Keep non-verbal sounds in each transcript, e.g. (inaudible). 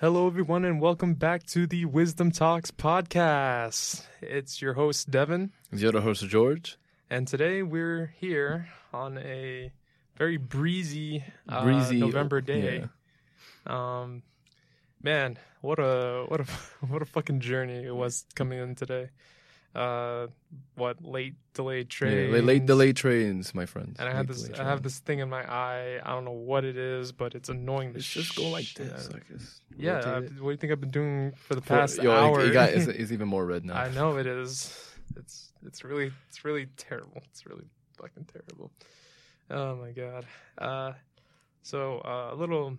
Hello, everyone, and welcome back to the Wisdom Talks podcast. It's your host, Devin, the other host George? and today we're here on a very breezy, uh, Breezy, November day. Um, man, what a what a (laughs) what a fucking journey it was coming in today. Uh, what late delayed Yeah, trains, late, late delayed trains, my friends. and I Late this I have this thing in my eye. I don't know what it is, but it's annoying. It's just go like this. Like. Yeah, I, what do you think I've been doing for the For- past yo, it- hour? It, got, it's, (laughs) it's even more red now. I know it is. It's it's really it's really terrible. It's really fucking terrible. Oh my god. Uh, so uh, a little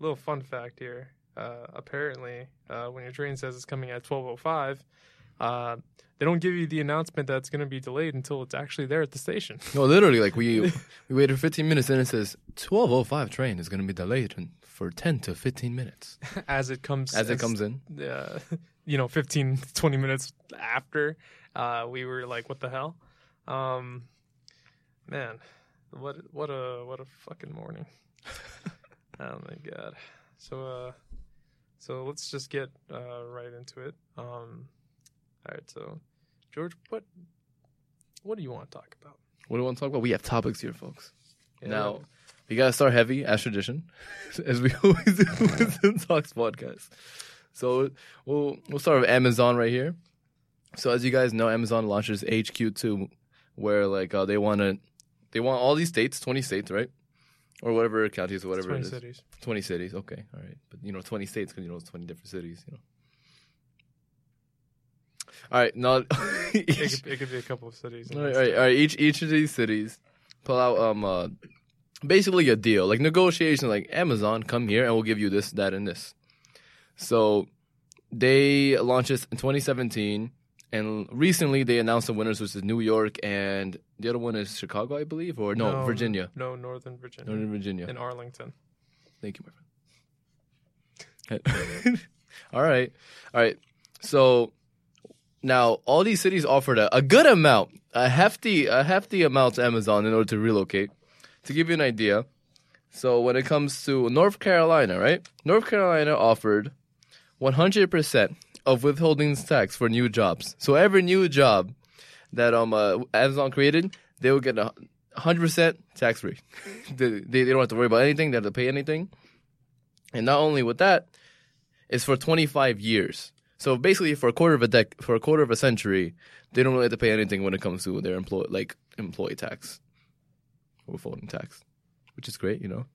little fun fact here. Uh, apparently, uh, when your train says it's coming at twelve oh five, uh, they don't give you the announcement that it's going to be delayed until it's actually there at the station. (laughs) No, literally, like we (laughs) we waited 15 minutes and it says 12:05 train is going to be delayed for 10 to 15 minutes. (laughs) As it comes as it comes in. uh, you know 15 20 minutes after uh, we were like what the hell? Um, man what what a what a fucking morning. Oh my god. So uh so let's just get uh, right into it. Um all right so george what what do you want to talk about What do you want to talk about? We have topics here, folks. Yeah, Now, we gotta start heavy as tradition, (laughs) as we always do with the Talks podcast. So we'll we'll start with Amazon right here. So as you guys know, Amazon launches HQ two, where like uh, they want to, they want all these states, twenty states, right, or whatever counties or whatever 20 it is, cities twenty cities. Okay, all right, but you know, twenty states because you know it's twenty different cities. You know. All right, now (laughs) it could, it could be a couple of cities All right, all right, all right. Each each of these cities pull out um uh, basically a deal, like negotiation. Like Amazon, come here and we'll give you this, that, and this. So they launched this in 2017, and recently they announced the winners, which is New York and the other one is Chicago, I believe, or no, Virginia, no northern virginia Northern Virginia. in arlington Thank you, my friend. (laughs) all right, all right. So now all these cities offered a, a good amount, a hefty, a hefty amount to Amazon in order to relocate. To give you an idea, so when it comes to North Carolina, right? North Carolina offered 100% of withholdings tax for new jobs. So every new job that um uh, Amazon created, they will get a 100% tax free. (laughs) they, they they don't have to worry about anything. They have to pay anything. And not only with that, it's for 25 years. So basically, for a quarter of a dec- for a quarter of a century, they don't really have to pay anything when it comes to their employee like employee tax, or withholding tax, which is great. You know,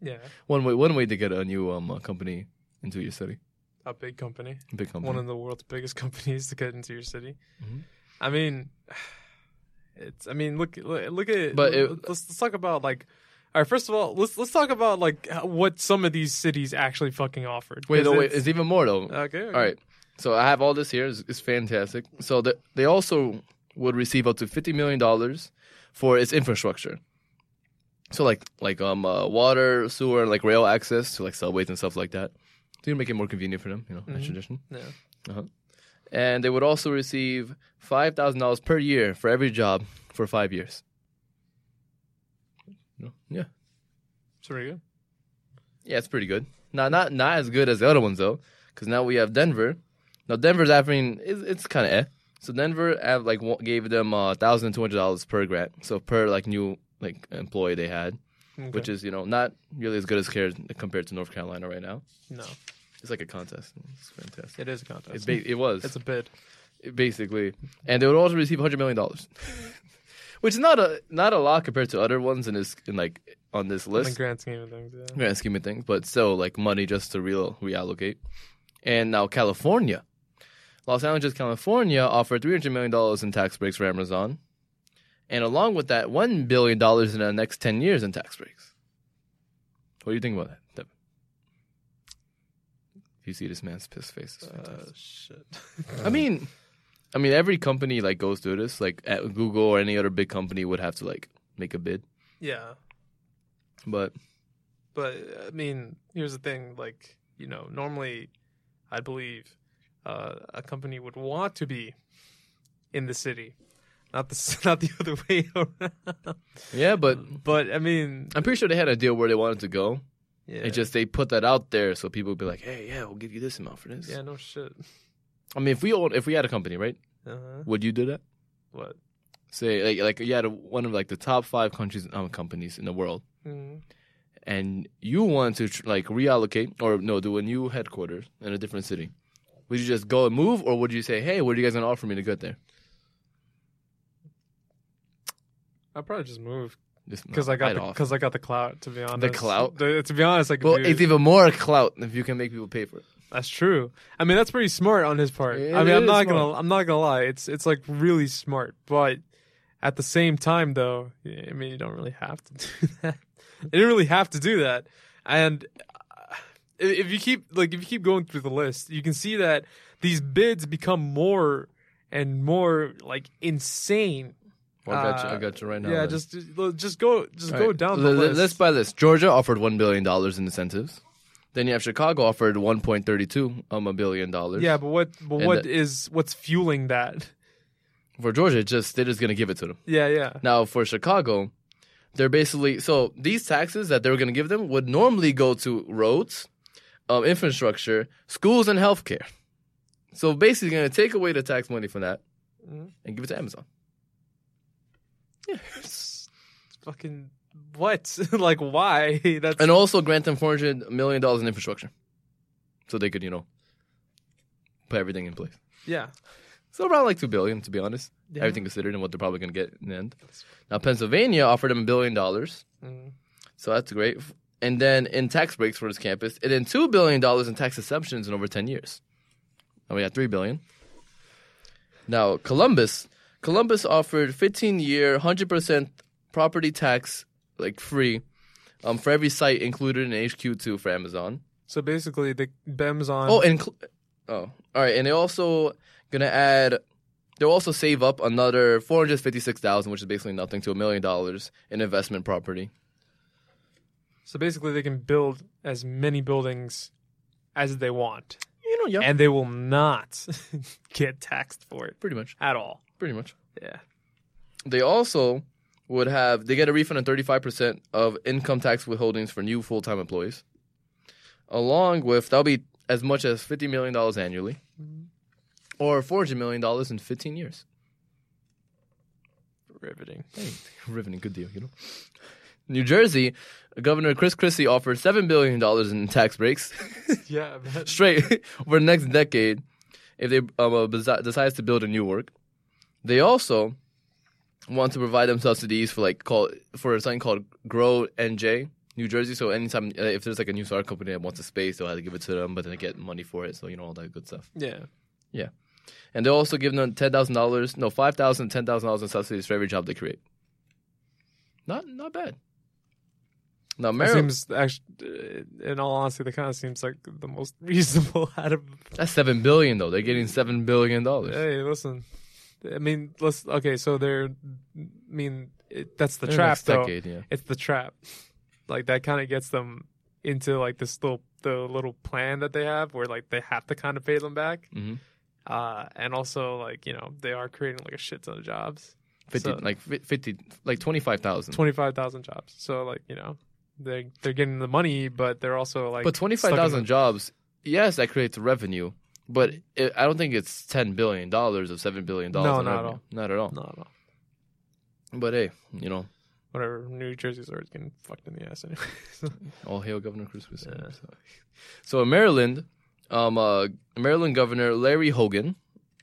yeah one way one way to get a new um uh, company into your city, a big company big company. one of the world's biggest (laughs) companies to get into your city. Mhm. I mean, (sighs) it's. I mean, look, look, look at. But it- let's let's talk about like. All right, first of all, let's let's talk about like what some of these cities actually fucking offered. wait, no, wait, it's- it's even more though. okay, okay. All right. So I have all this here. It's, it's fantastic. So the, they also would receive up to fifty million dollars for its infrastructure. So like like um uh, water, sewer, and like rail access to like subways and stuff like that. To make it more convenient for them, you know, Mhm. as tradition. Yeah. And they would also receive five thousand dollars per year for every job for five years. No? Yeah. It's pretty good. Yeah, it's pretty good. Not not not as good as the other ones though, because now we have Denver. Now Denver's offering it's, it's kind of eh. So Denver have like gave them uh, thousand two hundred dollars per grant, so per like new like employee they had, Okay. which is you know not really as good as care compared to North Carolina right now. no, It's like a contest. It's fantastic. it is a contest. It, ba- it was it's a bid. basically, and they would also receive hundred million dollars, (laughs) which is not a not a lot compared to other ones in this in like on this In the list. grand scheme of things, yeah. grand scheme of things, but still like money just to real reallocate. And now California, Los Angeles, California offered three hundred million dollars in tax breaks for Amazon, and along with that, one billion dollars in the next ten years in tax breaks. What do you think about that? Devin? You see this man's pissed face, Uh, shit. I mean, I mean, every company like goes through this. Like at Google or any other big company would have to like make a bid, yeah, but but I mean, here's the thing. Like, you know, normally, I believe uh, a company would want to be in the city, not the (laughs) not the other way around. yeah, but But I mean, I'm pretty sure they had a deal where they wanted to go, Yeah. It just they put that out there so people would be like, hey, yeah, we'll give you this amount for this. yeah, no shit. I mean, if we own, if we had a company, right? Uh-huh. Would you do that? What? Say like like you had a, one of like the top five countries um, companies in the world, Mhm. and you want to tr- like reallocate or no, do a new headquarters in a different city. Would you just go and move, or would you say, hey, what are you guys gonna offer me to get there? I'd probably just move Just because I got the because I got the clout. To be honest, clout? The- to be honest, I could Well, do it's even more clout if you can make people pay for it. That's true. I mean, that's pretty smart on his part. It I mean, I'm is not smart. gonna, I'm not gonna lie. It's, it's like really smart. But at the same time, though, I mean, you don't really have to (laughs) do that. You didn't really have to do that. And if you keep, like, if you keep going through the list, you can see that these bids become more and more like insane. Well, I got you. I Uh, got you right now. yeah, then. just, just go, just All go right. down the l- list. Let's buy this. Georgia offered one billion dollars in incentives. Then you have Chicago offered one point thirty two um a billion dollars. yeah, but what, but And what the- is what's fueling that? For Georgia, just they're just gonna give it to them. Yeah, yeah. Now for Chicago, they're basically so these taxes that they were gonna give them would normally go to roads, um, infrastructure, schools, and healthcare. So basically, gonna take away the tax money from that Mhm. and give it to Amazon. (laughs) It's fucking what? (laughs) like why? (laughs) That's And also grant them four hundred million dollars in infrastructure, so they could you know put everything in place. yeah. So around like two billion, to be honest. Yeah. Everything considered and what they're probably going to get in the end. Now Pennsylvania offered them a billion dollars, Mm. so that's great. And then in tax breaks for this campus, and then two billion dollars in tax exemptions in over ten years. And we got three billion. Now Columbus, Columbus offered fifteen year, hundred percent property tax like free, um, for every site included in HQ two for Amazon. So basically, the Amazon. Oh, and cl- oh, all right, and they also gonna add. They'll also save up another four hundred fifty-six thousand, which is basically nothing, to a million dollars in investment property. So basically, they can build as many buildings as they want, You know, yeah, and they will not (laughs) get taxed for it pretty much, at all. pretty much. Yeah. They also would have they get a refund of thirty-five percent of income tax withholdings for new full-time employees, along with that'll be as much as fifty million dollars annually, mm-hmm. or four hundred million dollars in fifteen years. Riveting. Hey, riveting, good deal, you know. New Jersey, Governor Chris Christie offered seven billion dollars in tax breaks (laughs) yeah. But, straight (laughs) for the next decade if they um, uh, decides to build a new work. They also want to provide them subsidies for like call for something called Grow NJ New Jersey. So anytime uh, if there's like a new startup company that wants a space, they'll have to give it to them, but then they get money for it. So you know all that good stuff. yeah. Yeah. And they'll also give them ten thousand dollars, no five thousand, ten thousand dollars in subsidies for every job they create. Not not bad. Now It Maryland, seems actually, in all honesty, that kind of seems like the most (laughs) reasonable (laughs) out of. that's seven billion though. They're getting seven billion dollars. Hey, listen. I mean, let's. Okay, so they're. I mean, it, that's the In trap, though. decade, yeah. it's the trap. Like that kind of gets them into like this little the little plan that they have where like they have to kind of pay them back. hmm Uh, and also like you know they are creating like a shit ton of jobs, Fifty, So- like fifty, like twenty five thousand. twenty five thousand jobs. So like you know they they're getting the money, but they're also like But twenty five thousand in jobs, yes, that creates revenue. But it, I don't think it's ten billion dollars of seven billion dollars. No, not at all. Not at all. No, no, But hey, you know, whatever. New Jersey's already getting fucked in the ass anyway. (laughs) So, all hail Governor Cruz. Yeah. So, so in Maryland, um, uh, Maryland Governor Larry Hogan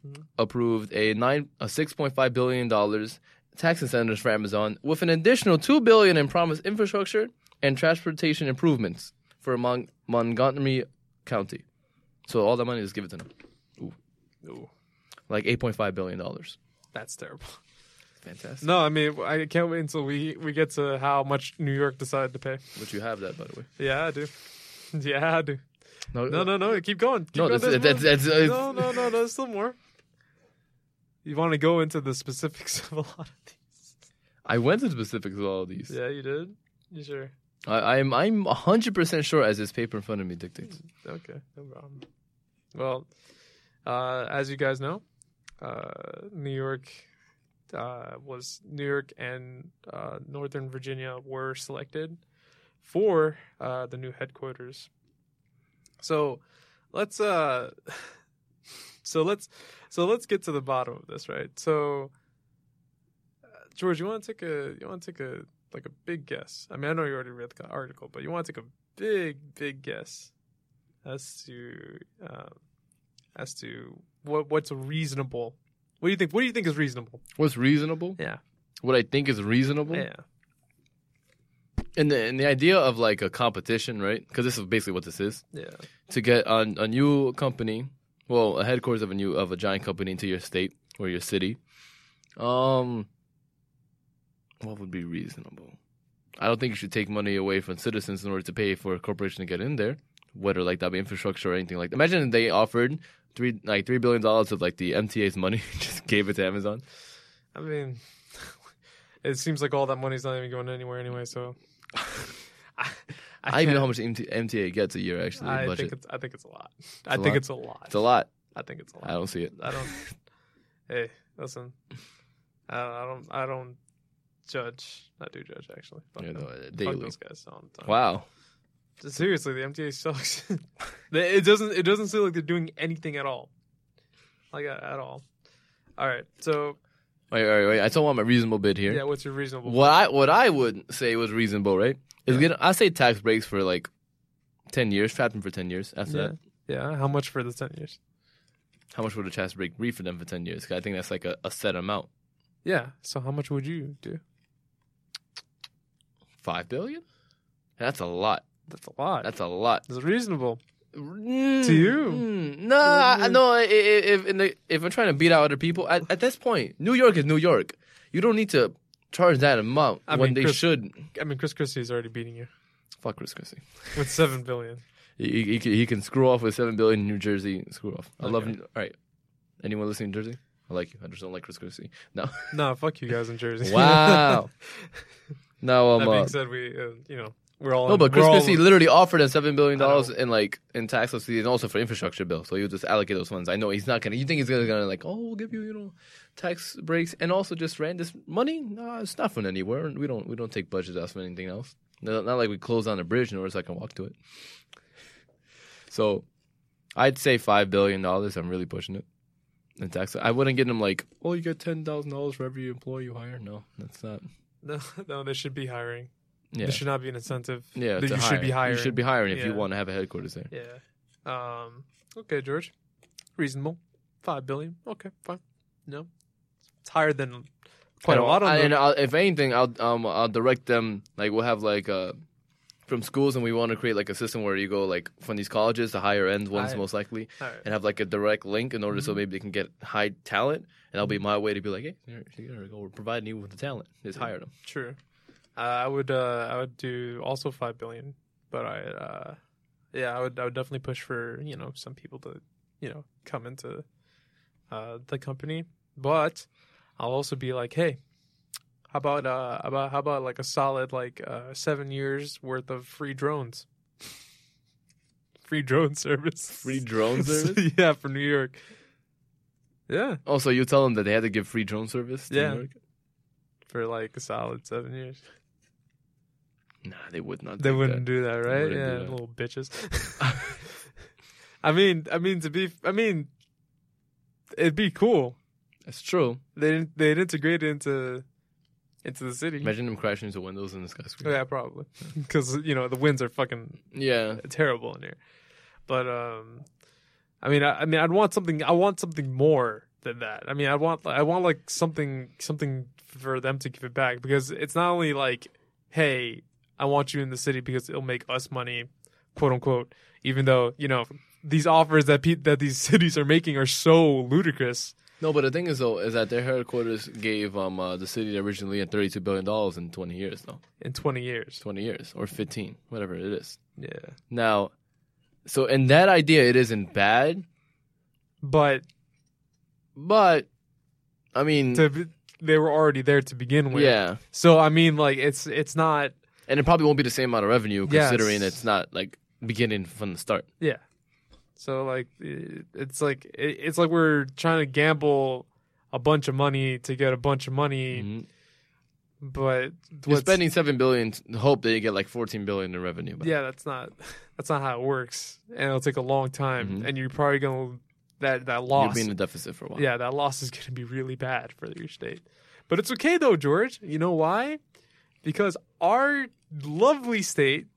Mhm. approved a nine, a six point five billion dollars tax incentives for Amazon, with an additional two billion in promised infrastructure and transportation improvements for Mon- Montgomery County. So all that money is given to them, Ooh, like eight point five billion dollars. that's terrible. Fantastic. No, I mean I can't wait until we we get to how much New York decided to pay. But you have that, by the way. Yeah, I do. (laughs) Yeah, I do. No, No, no, no. Keep going. Keep no. going. That's, that's, more. that's, no, no, no. There's still more. You want to go into the specifics of a lot of these? I went to specifics of all of these. Yeah, you did. You sure? I, I'm I'm hundred percent sure as this paper in front of me dictates. Okay, no problem. Well, uh, as you guys know, uh, New York uh, was New York and uh, Northern Virginia were selected for uh, the new headquarters. So let's uh, (laughs) so let's so let's get to the bottom of this, right? So uh, George, you want to take a you want to take a like a big guess? I mean, I know you already read the article, but you want to take a big big guess as to um, as to what what's reasonable. What do you think? What do you think is reasonable? What's reasonable? Yeah. What I think is reasonable. Yeah. And the and the idea of like a competition, right? Because this is basically what this is. Yeah. To get a, a new company, well, a headquarters of a new of a giant company into your state or your city. Um, what would be reasonable? I don't think you should take money away from citizens in order to pay for a corporation to get in there, whether like that be infrastructure or anything like that. Imagine they offered three like three billion dollars of like the MTA's money, (laughs) just gave it to Amazon. I mean, (laughs) it seems like all that money's not even going anywhere anyway. So (laughs) I, I, don't even know how much MT, MTA gets a year actually. I budget. think it's I think it's a lot. I a think lot? it's a lot. it's a lot. I think it's a lot. I don't see it. I don't. hey, listen. I don't, I don't. Judge. I do judge actually. Fuck, them. uh, Fuck those guys all the time. Wow. Seriously, the MTA sucks. (laughs) It doesn't. It doesn't seem like they're doing anything at all. Like at all. All right. So Wait, wait, wait. I still want my reasonable bid here. yeah, what's your reasonable? What I what I would say was reasonable, right? Is Yeah. get I say tax breaks for like ten years, trap them for ten years. After Yeah. that, Yeah. How much for the ten years? how much would a tax break be for them for ten years? 'Cause I think that's like a, a set amount. Yeah. So how much would you do? Five billion? That's a lot. That's a lot. That's a lot. That's reasonable. Mm, to you? Mm. no, I, no. i- i- If in the, if I'm trying to beat out other people, at, at this point, New York is New York. You don't need to charge that amount I when mean, they Chris- should. I mean, Chris Christie is already beating you Fuck Chris Christie. with seven billion. (laughs) He, he, he can- screw off with seven billion in New Jersey. Screw off. I love. Okay. All right. Anyone listening in Jersey? I like you. I just don't like Chris Christie. No. No, fuck you guys in Jersey. (laughs) Wow. (laughs) now that um. being Uh, said, we uh, you know we're all no, in- but Chris Christie literally offered us seven billion dollars in like in tax subsidies and also for infrastructure bill. So he'll just allocate those funds. I know he's not gonna. You think he's gonna, gonna like, oh, we'll give you you know tax breaks and also just rent this money? No, it's not from anywhere. We don't we don't take budget out from anything else. No, not like we close down a bridge in order so I can walk to it. So, I'd say five billion dollars. I'm really pushing it. In tax, I wouldn't get him like, oh, you get ten thousand dollars for every employee you hire. No, that's not. (laughs) No, no, they should be hiring. Yeah, There should not be an incentive. yeah. that you hire. should be hiring. You should be hiring if you want to have a headquarters there. Yeah. Um. Okay, George. Reasonable. Five billion. Okay, fine. No, it's higher than quite a And lot I'll- the- And I'll, if anything, I'll um I'll direct them like we'll have like uh from schools and we want to create like a system where you go like from these colleges, the higher end ones I- most likely, right. and have like a direct link in order so Mhm. maybe they can get high talent, and that'll be my way to be like, hey, here, here we go, we're providing you with the talent, just hire them. True. Uh, I would. Uh, I would do also five billion, but I. Uh, yeah, I would. I would definitely push for you know some people to you know come into uh, the company, but I'll also be like, hey, how about uh, about how about like a solid like uh, seven years worth of free drones, (laughs) free drone service, Free drone (laughs) service. yeah, for New York. Yeah, Also, you tell them that they had to give free drone service. To Yeah. New York? for like a solid seven years. Nah, they would not. They do wouldn't that. do that, right? Yeah, that. little bitches. (laughs) I mean, I mean to be, I mean, it'd be cool. That's true. They didn't, they'd integrate it into into the city. Imagine them crashing into windows in the skyscraper. Yeah, probably (laughs) because you know the winds are fucking Yeah. terrible in here. But um, I mean, I, I mean, I'd want something. I want something more than that. I mean, I want, I want like something, something for them to give it back because it's not only like, hey, I want you in the city because it'll make us money, quote unquote. Even though you know these offers that pe- that these (laughs) cities are making are so ludicrous. No, but the thing is though, is that their headquarters gave um uh, the city originally at thirty two billion dollars in twenty years though. In twenty years, Twenty years or fifteen, whatever it is. yeah. Now, so in that idea, it isn't bad, But but I mean, to, they were already there to begin with. yeah, So I mean, like it's it's not. and it probably won't be the same amount of revenue Yes. considering it's not like beginning from the start. Yeah. So like it's like it's like we're trying to gamble a bunch of money to get a bunch of money, Mhm. but You're spending seven billion. to Hope that you get like fourteen billion in revenue. Back. Yeah, that's not that's not how it works, and it'll take a long time, Mhm. and you're probably gonna that that loss. you'll be in a deficit for a while. yeah, that loss is gonna be really bad for your state. But it's okay though, George. You know why? Because our lovely state,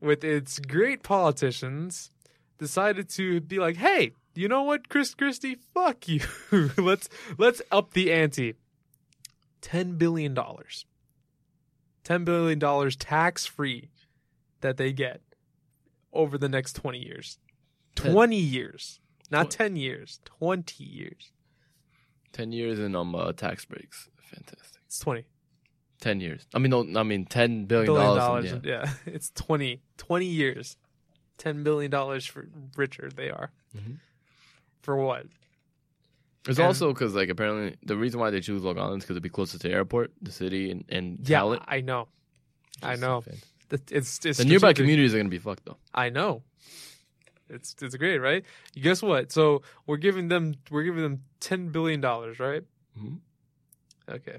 with its great politicians, decided to be like, "Hey, you know what, Chris Christie? Fuck you. (laughs) let's let's up the ante. Ten billion dollars. Ten billion dollars tax free that they get over the next twenty years. Ten- Twenty years, not Tw- ten years. Twenty years. Ten years in um uh, tax breaks. Fantastic. It's twenty. 10 years. I mean, no, I mean ten billion billion dollars. dollars. Yeah. Yeah. (laughs) it's 20, 20 years. Ten billion dollars for richer they are. Mhm. For what? It's And- also because like apparently the reason why they choose Long Island is because it'd be closer to the airport, the city, and, and Yeah, talent. I know. I know. It's, it's The nearby communities are gonna be fucked though. I know. It's it's great, right? Guess what? So we're giving them we're giving them ten billion dollars, right? Mhm. Okay.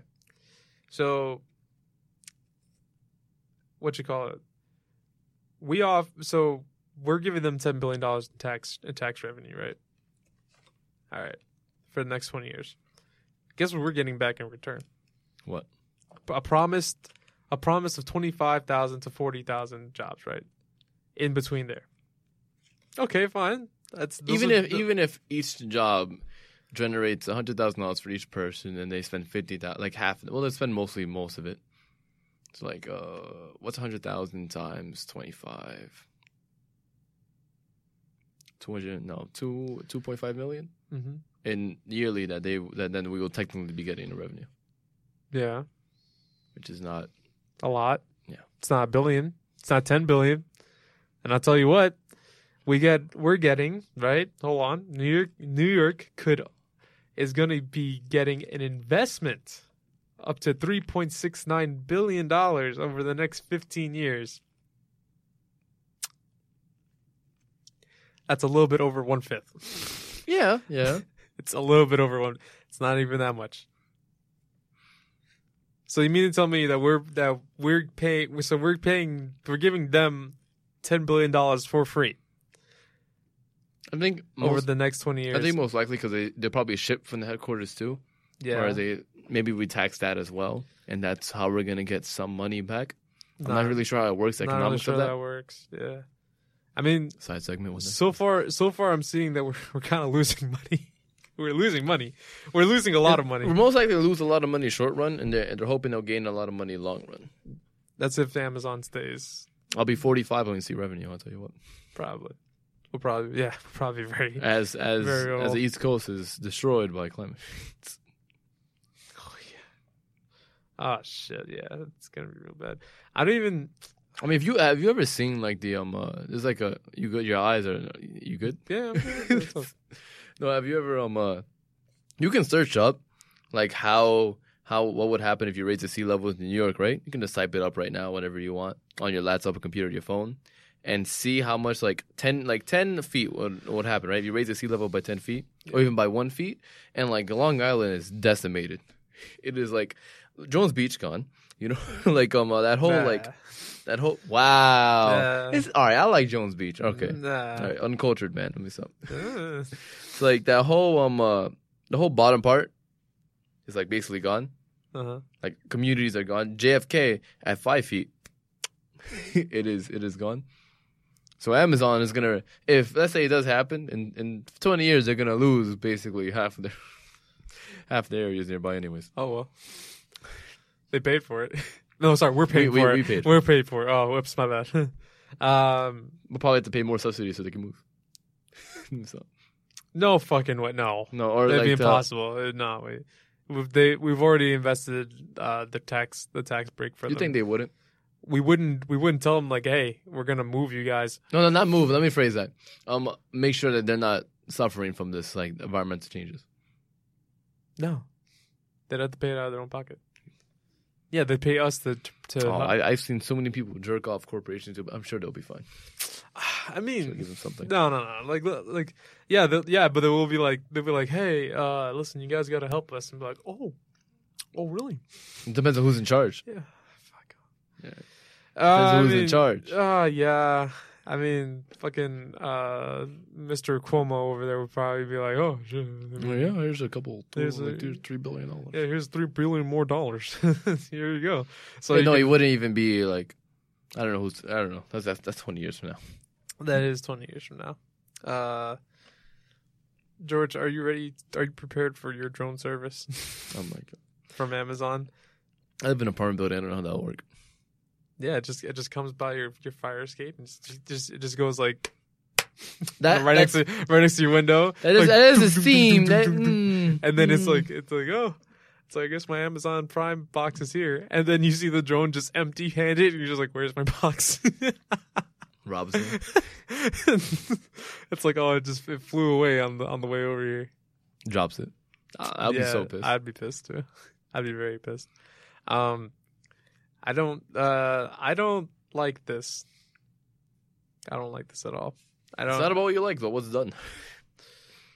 So what you call it? We off so we're giving them ten billion dollars in tax in tax revenue, right? All right. For the next twenty years. Guess what we're getting back in return? What? A promised a promise of twenty five thousand to forty thousand jobs, right? In between there. Okay, fine. That's even if the- even if each job generates a hundred thousand dollars for each person, and they spend fifty thousand, like half. Well, they spend mostly most of it. It's like uh, what's a hundred thousand times twenty five? Two hundred? No, two two point five million. Mhm. in yearly that they that then we will technically be getting the revenue, Yeah. which is not a lot. Yeah. It's not a billion. It's not 10 billion. And I'll tell you what, we get we're getting, right? Hold on. New York New York could is going to be getting an investment up to 3.69 billion dollars over the next 15 years. That's a little bit over one fifth. yeah yeah. (laughs) It's a little bit over one. It's not even that much. So you mean to tell me that we're that we're paying? So we're paying. We're giving them ten billion dollars for free I think over the next twenty years. I think most likely because they they probably ship from the headquarters too, yeah. or they maybe we tax that as well, and that's how we're gonna get some money back. I'm not really sure how it works, not really sure of that. that works. Yeah. I mean, Side segment day. so far, so far, I'm seeing that we're (laughs) we're kind of losing money. (laughs) we're losing money. We're losing a lot of money. We're most likely to lose a lot of money short run, and they're, and they're hoping they'll gain a lot of money long run. That's if Amazon stays. I'll be 45 when we see revenue. I'll tell you what. Probably. We'll probably yeah, (laughs) probably very. As as Very as the East Coast is destroyed by climate. Oh yeah. Oh shit, yeah, it's gonna be real bad. I don't even. I mean, if you have you ever seen like the um, uh, there's like a you good your eyes are you good? Yeah. (laughs) No, have you ever um uh, you can search up like how how what would happen if you raise the sea level in New York, right? You can just type it up right now whenever you want on your laptop or computer or your phone and see how much like ten like ten feet would would happen, right? If you raise the sea level by ten feet or even by one feet, and like Long Island is decimated. It is like Jones Beach gone. (laughs) You know, (laughs) like um uh, that whole Nah. like that whole wow. Nah. It's all right. I like Jones Beach. Okay. Nah. All right, uncultured man. Let me stop. It's like that whole um uh the whole bottom part is like basically gone. uh-huh. Like communities are gone. JFK at five feet, (laughs) it is it is gone. So Amazon is gonna if let's say it does happen in in twenty years they're gonna lose basically half of their half the areas nearby anyways. Oh well. They paid for it. (laughs) No, sorry, we're paying We- we- for we it. paid we're paid for it. Oh, whoops, my bad. (laughs) um, We'll probably have to pay more subsidies so they can move. (laughs) so, no fucking way. No, no, or that'd like be impossible. Uh, No, we, we've they we've already invested uh, the tax the tax break for them. you them. think they wouldn't? we wouldn't we wouldn't tell them like, hey, we're gonna move you guys. No, no, not move. Let me phrase that. Um, make sure that they're not suffering from this like environmental changes. No, they'd have to pay it out of their own pocket. Yeah, they pay us to to. Oh, I, I've seen so many people jerk off corporations. but I'm sure they'll be fine. (sighs) I So mean, give them something. No, no, no. Like, like, yeah, yeah, but they will be like, they'll be like, hey, uh, listen, you guys got to help us, and be like, oh, Oh, really? It depends on who's in charge. Yeah. Fuck. Yeah. Uh, Depends I who's in mean, charge. Uh, yeah. I mean, fucking uh, Mr. Cuomo over there would probably be like, "Oh, shit. I mean, Oh, yeah, here's a couple. There's like, there's three billion dollars. yeah, here's three billion more dollars. (laughs) Here you go." So Yeah, you no, can- he wouldn't even be like. I don't know who's. I don't know. That's that's, that's twenty years from now. that is twenty years from now. Uh, George, are you ready? Are you prepared for your drone service Oh my god. (laughs) from Amazon? I live in an apartment building. I don't know how that would work. Yeah, it just it just comes by your your fire escape and just, just it just goes like (laughs) That right next to right next to your window. that is like, that is a theme. That, mm, and then it's mm. like it's like oh so i guess my amazon prime box is here and then you see the drone just empty handed and you're just like where's my box (laughs) Robinson. it's like oh it just it flew away on the on the way over here drops it. I- I'll be Yeah, so pissed. i'd be pissed too i'd be very pissed um i don't uh i don't like this i don't like this at all i don't it's not about what you like, but what's done.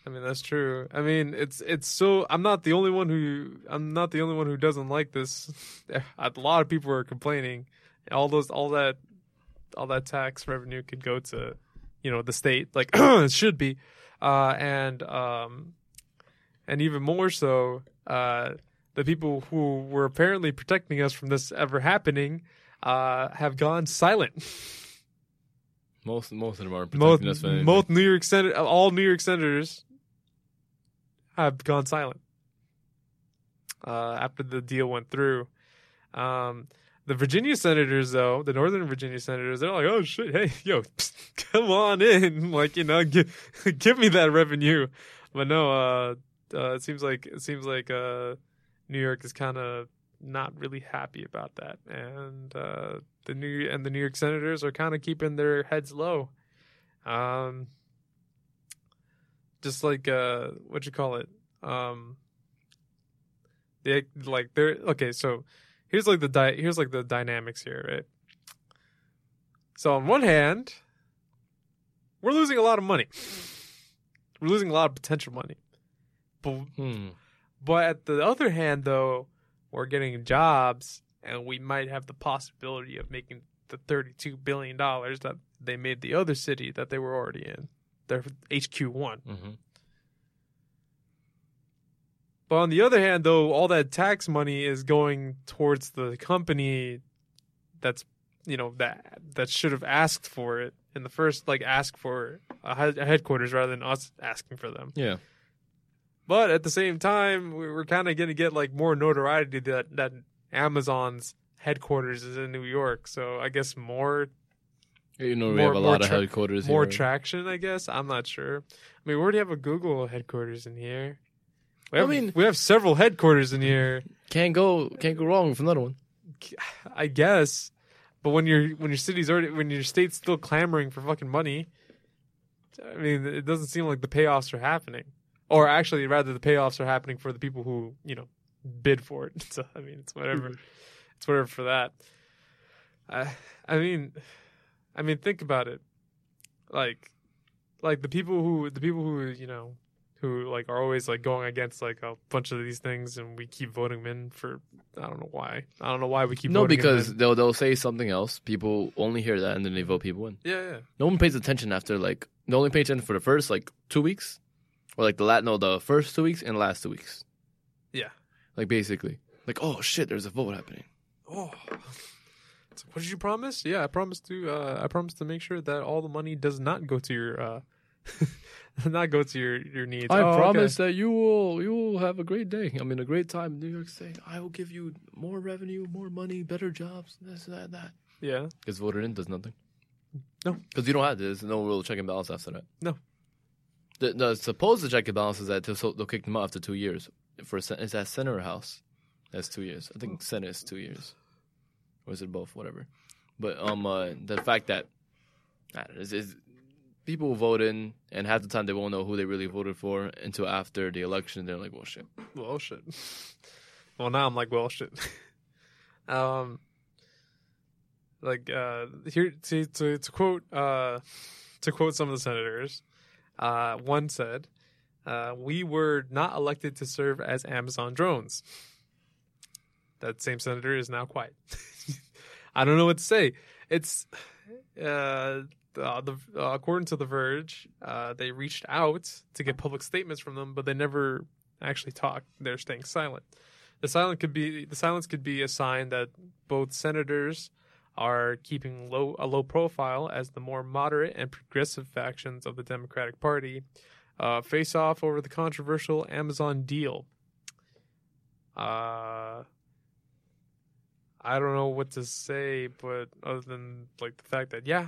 I mean that's true. I mean it's it's so I'm not the only one who I'm not the only one who doesn't like this. (laughs) A lot of people are complaining. All those all that all that tax revenue could go to you know the state like (clears throat) it should be, uh, and um, and even more so uh, the people who were apparently protecting us from this ever happening uh, have gone silent. Most most of them are Most, protecting us from most New York Sen- all New York senators have gone silent uh, after the deal went through. Um, the Virginia senators, though, the Northern Virginia senators, they're like, "Oh shit, hey, yo, psst, (laughs) come on in, (laughs) like you know, (laughs) give, give me that revenue." But no, uh, uh, it seems like it seems like uh, New York is kind of not really happy about that, and uh, the New and the New York senators are kind of keeping their heads low. Um, just like uh, what you call it, um, they like they're okay. So here's like the di- here's like the dynamics here, right? So on one hand, we're losing a lot of money. We're losing a lot of potential money, but Hmm. But at the other hand, though, we're getting jobs, and we might have the possibility of making the thirty-two billion dollars that they made the other city that they were already in, their HQ one. Mhm. But on the other hand, though, all that tax money is going towards the company that's you know that that should have asked for it in the first, like ask for a headquarters rather than us asking for them. Yeah. But at the same time, we- we're kind of going to get like more notoriety that that Amazon's headquarters is in New York. So I guess more You know, we More- have a lot of tra- headquarters more here. traction. I guess I'm not sure. I mean, we already have a Google headquarters in here. We I mean- we have several headquarters in here. can't go can't go wrong with another one. I guess. But when your when your city's already when your state's still clamoring for fucking money, I mean, it doesn't seem like the payoffs are happening. Or actually, rather, the payoffs are happening for the people who you know bid for it. (laughs) So I mean, it's whatever. Mm-hmm. It's whatever for that. I I mean, I mean, think about it. Like, like the people who the people who you know who like are always like going against like a bunch of these things, and we keep voting them in for I don't know why. I don't know why we keep No, because they'll they'll say something else. People only hear that and then they vote people in. yeah, yeah. No one pays attention after like they only pay attention for the first like two weeks, or like the lat no the first two weeks and last two weeks. Yeah. Like basically, like oh shit, there's a vote happening. Oh, so what did you promise? Yeah, I promised to. Uh, I promised to make sure that all the money does not go to your, uh, (laughs) not go to your your needs. I Oh, okay. promise that you will you will have a great day. I mean, a great time in New York State. I will give you more revenue, more money, better jobs, this, that, that. Yeah. Gets voted in, does nothing. No. because you don't have there's no real check and balance after that. No. The, the supposed check and balance is that they'll, they'll kick them out after two years. For is that Senate or House? That's two years. I think Senate is two years, or is it both? Whatever. But um, uh, the fact that people vote in, and half the time they won't know who they really voted for until after the election. They're like, "Well, shit." Well, shit. (laughs) Well, now I'm like, well, shit. (laughs) um, like uh, here to to to quote uh to quote some of the senators, uh, one said, uh, "We were not elected to serve as Amazon drones." that same senator is now quiet. (laughs) I don't know what to say. It's uh, uh, the uh, according to The Verge, uh, they reached out to get public statements from them, but they never actually talked. They're staying silent. The silence could be the silence could be a sign that both senators are keeping low a low profile as the more moderate and progressive factions of the Democratic Party uh, face off over the controversial Amazon deal. Uh, I don't know what to say, but other than like the fact that yeah,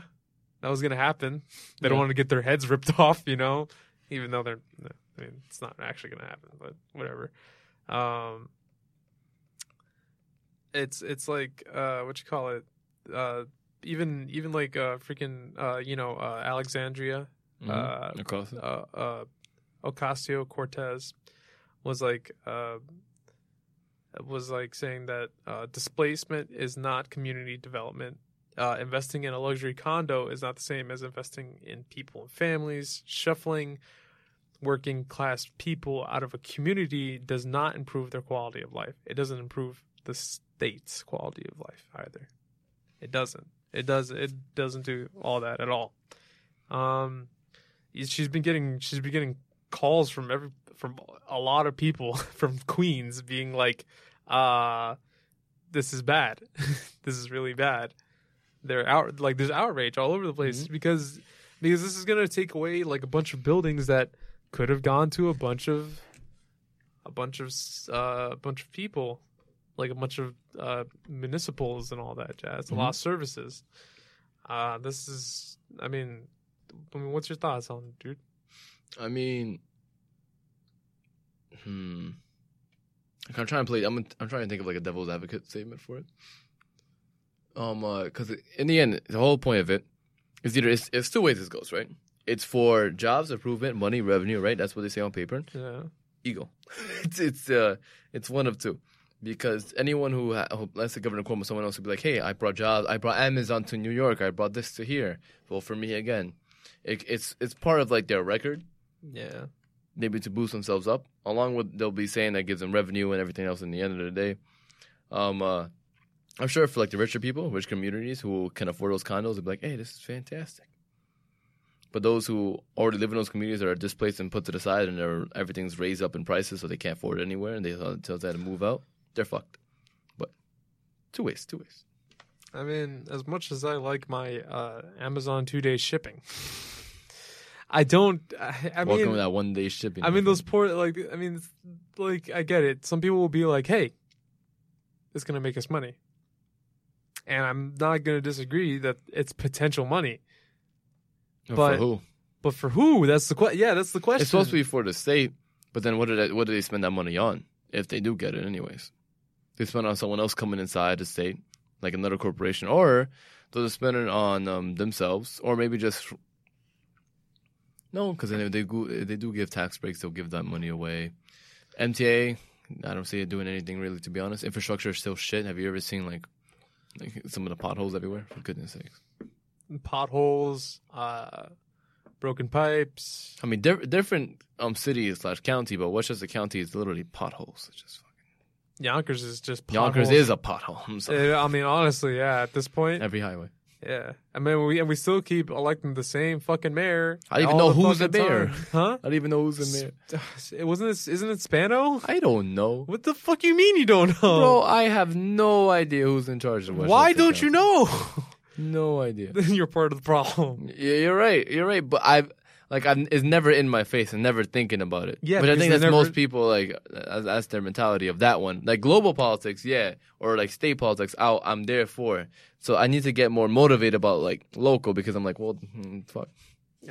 that was gonna happen. (laughs) They don't want to get their heads ripped (laughs) off, you know, even though they're. I mean, it's not actually gonna happen, but whatever. Um, it's it's like uh, what you call it? Uh, even even like uh, freaking uh, you know uh, Alexandria Mhm. uh, uh, uh, Ocasio Cortez was like uh, was like saying that uh, displacement is not community development. Uh, investing in a luxury condo is not the same as investing in people and families. Shuffling working class people out of a community does not improve their quality of life. It doesn't improve the state's quality of life either. It doesn't. It does. It doesn't do all that at all. Um, she's been getting she's been getting calls from every from a lot of people (laughs) from Queens being like, uh, this is bad. (laughs) this is really bad. They're out like there's outrage all over the place because because this is gonna take away like a bunch of buildings that could have gone to a bunch of a bunch of uh, a bunch of people like a bunch of uh, municipals and all that jazz, a lot of services. Uh, this is, I mean, I mean, what's your thoughts on it, dude? I mean, hmm. I'm trying to play. I'm I'm trying to think of like a devil's advocate statement for it. Um, because in the end, the whole point of it is either it's, it's two ways this goes, right? It's for jobs, improvement, money, revenue, right? That's what they say on paper. Yeah, Ego. (laughs) it's it's uh it's one of two. Because anyone who, who let's say Governor Cuomo, someone else would be like, "Hey, I brought jobs. I brought Amazon to New York. I brought this to here. Vote for me again." It, it's it's part of like their record yeah, maybe to boost themselves up, along with they'll be saying that gives them revenue and everything else. In the end of the day, um, uh, I'm sure for like the richer people, rich communities who can afford those condos, they'll be like, "Hey, this is fantastic." But those who already live in those communities that are displaced and put to the side, and everything's raised up in prices, so they can't afford it anywhere, and they tell they had to move out, they're fucked. But two ways, two ways. I mean, as much as I like my uh, Amazon two day shipping, (laughs) I don't. I, I Welcome mean, that one day shipping. I mean, those poor like. I mean, like I get it. Some people will be like, "Hey, it's gonna make us money," and I'm not gonna disagree that it's potential money. For but- who? But for who? That's the question. Yeah, that's the question. It's supposed to be for the state, but then what do they what do they spend that money on if they do get it anyways? They spend on someone else coming inside the state, like another corporation, or they'll just spend it on um, themselves, or maybe just no, because then if they go, they do give tax breaks, they'll give that money away. MTA, I don't see it doing anything really. To be honest, infrastructure is still shit. Have you ever seen like like some of the potholes everywhere? For goodness sakes. potholes, uh, broken pipes. I mean, diff- different um cities slash county, but Westchester County is literally potholes. It's just Yonkers is just Yonkers is a pothole. Uh, I mean, honestly, yeah. At this point, Every highway. yeah. I mean, we and we still keep electing the same fucking mayor. I don't even know the who's the mayor. time. huh? I don't even know who's in there. (sighs) It wasn't. This, isn't it Spano? I don't know. What the fuck you mean you don't know? Bro, I have no idea who's in charge of Why don't you know? No idea. then (laughs) you're part of the problem. Yeah, you're right. You're right. But I've like I'm, it's never in my face and never thinking about it. Yeah, but I think that's never- most people like that's, that's their mentality of that one. Like global politics, yeah, or like state politics. I'll, I'm there for. So I need to get more motivated about like local because I'm like, well, hmm, fuck.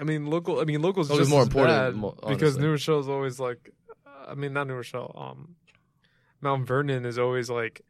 I mean, local. I mean, local's Local is just more important, mo- because. New Rochelle's always like. I mean, not New Rochelle. Um, Mount Vernon is always like,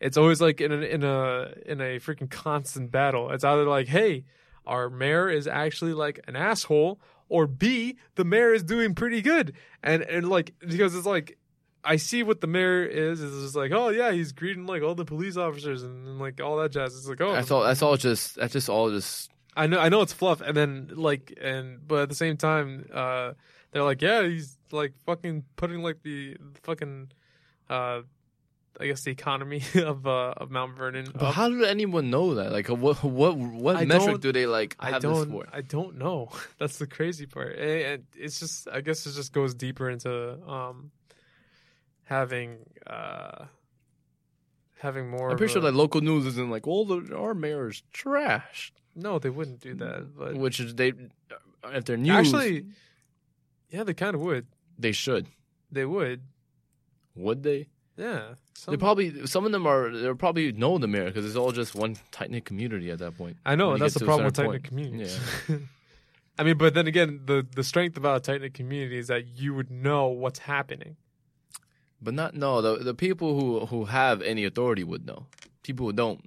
it's always like in a in a in a freaking constant battle. It's either like, hey, our mayor is actually like an asshole, or B, the mayor is doing pretty good, and and like because it's like. I see what the mayor is. Is just like, oh yeah, he's greeting like all the police officers and, and like all that jazz. It's like, oh, That's all. That's all. Just that's just all. Just I know I know it's fluff and then like and but at the same time uh they're like yeah he's like fucking putting like the fucking uh I guess the economy (laughs) of uh, of Mount Vernon. But up. how did anyone know that? Like, what what what I metric don't- they like I don't. for? I don't know. (laughs) That's the crazy part. And it's just. I guess it just goes deeper into um having uh having more. I'm pretty sure a- that local news isn't like, all the our mayor's trash, no, they wouldn't do that. But which is they if they're news actually, yeah, they kind of would. they should. They would. Would they? Yeah. They probably some of them are they probably know the mayor because it's all just one tight knit community at that point. I know that's the problem with tight knit point. communities. (laughs) I mean, but then again, the the strength about a tight knit community is that you would know what's happening. But not no the the people who who have any authority would know. People who don't,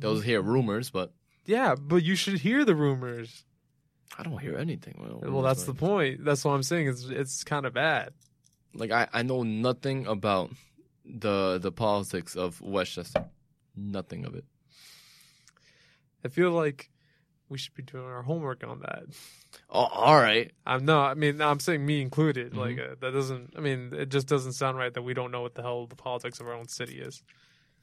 they'll hear rumors, but Yeah, but you should hear the rumors. I don't hear anything. Well, Well, that's the point. That's what I'm saying. It's it's kind of bad. like I, I know nothing about the the politics of Westchester. Nothing of it. I feel like we should be doing our homework on that. Oh, all right. I'm no, I mean, I'm saying me included. Mhm. Like uh, that doesn't. I mean, it just doesn't sound right that we don't know what the hell the politics of our own city is.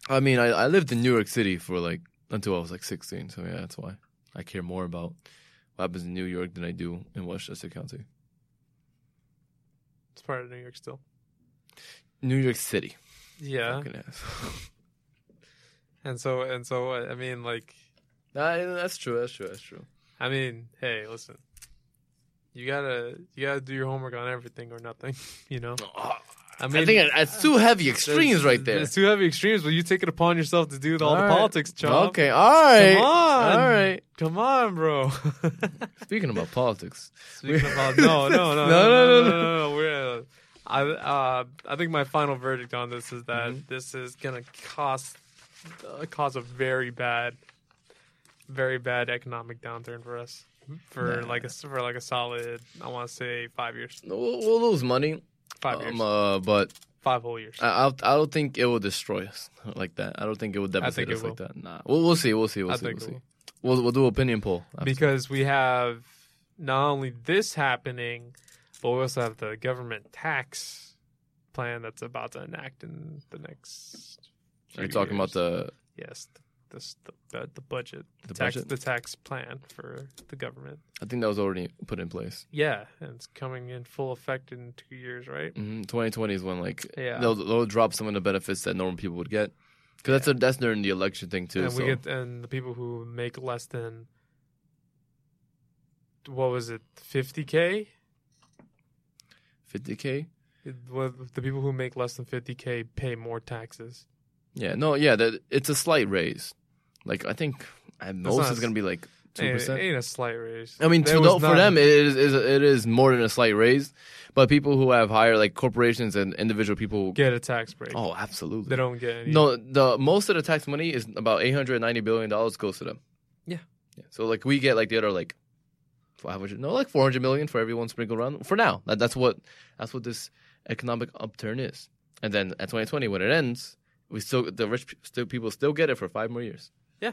I mean, I, I lived in New York City for like until I was like 16, so yeah, that's why I care more about what happens in New York than I do in Westchester County. It's part of New York still. New York City. Yeah, Fucking (laughs) and so and so. I mean, like, Nah, that's true. That's true. That's true. I mean, hey, listen. You gotta you gotta do your homework on everything or nothing. (laughs) You know. I, I mean, think it's too heavy extremes right there. It's too heavy extremes, but you take it upon yourself to do all, All the right. politics, Chop. Okay, all right. Come on. All right. Come on, bro. (laughs) Speaking about politics, Speaking about no, no, no, no, No, no, no, no, no, no, no. We're, uh, I, uh, I think my final verdict on this is that Mhm. this is gonna cost, uh, cause a very bad, very bad economic downturn for us for like a for like a solid. I want to say five years, we'll, we'll lose money, five years, um, uh, but five whole years. I, I I don't think it will destroy us like that. I don't think it will devastate us like that. Nah, we'll, we'll see. We'll see. We'll I see. think We'll see. will. We'll we'll do opinion poll. because we have not only this happening, but we also have the government tax plan that's about to enact in the next. Are you talking years. about the yes, the the, the, the budget, the tax, budget? the tax plan for the government. I think that was already put in place. Yeah, and it's coming in full effect in two years, right? hmm 2020 is when like Yeah. they'll they'll drop some of the benefits that normal people would get. Because that's a, that's during the election thing too. and so we get and the people who make less than what was it, fifty k? 50k. The people who make less than fifty k pay more taxes. Yeah, no, yeah, that it's a slight raise. Like I think at most it's gonna be like two percent. ain't a slight raise. I mean, to tho- for them, it is, is it is more than a slight raise. But people who have higher, like corporations and individual people, get a tax break. oh, absolutely. They don't get any. No, the most of the tax money is about eight hundred ninety billion dollars goes to them. Yeah. yeah. So like we get like the other like five hundred, no, like four hundred million for everyone sprinkled around. For now, that, that's what that's what this economic upturn is. And then at twenty twenty, when it ends, we still the rich still people still get it for five more years. Yeah.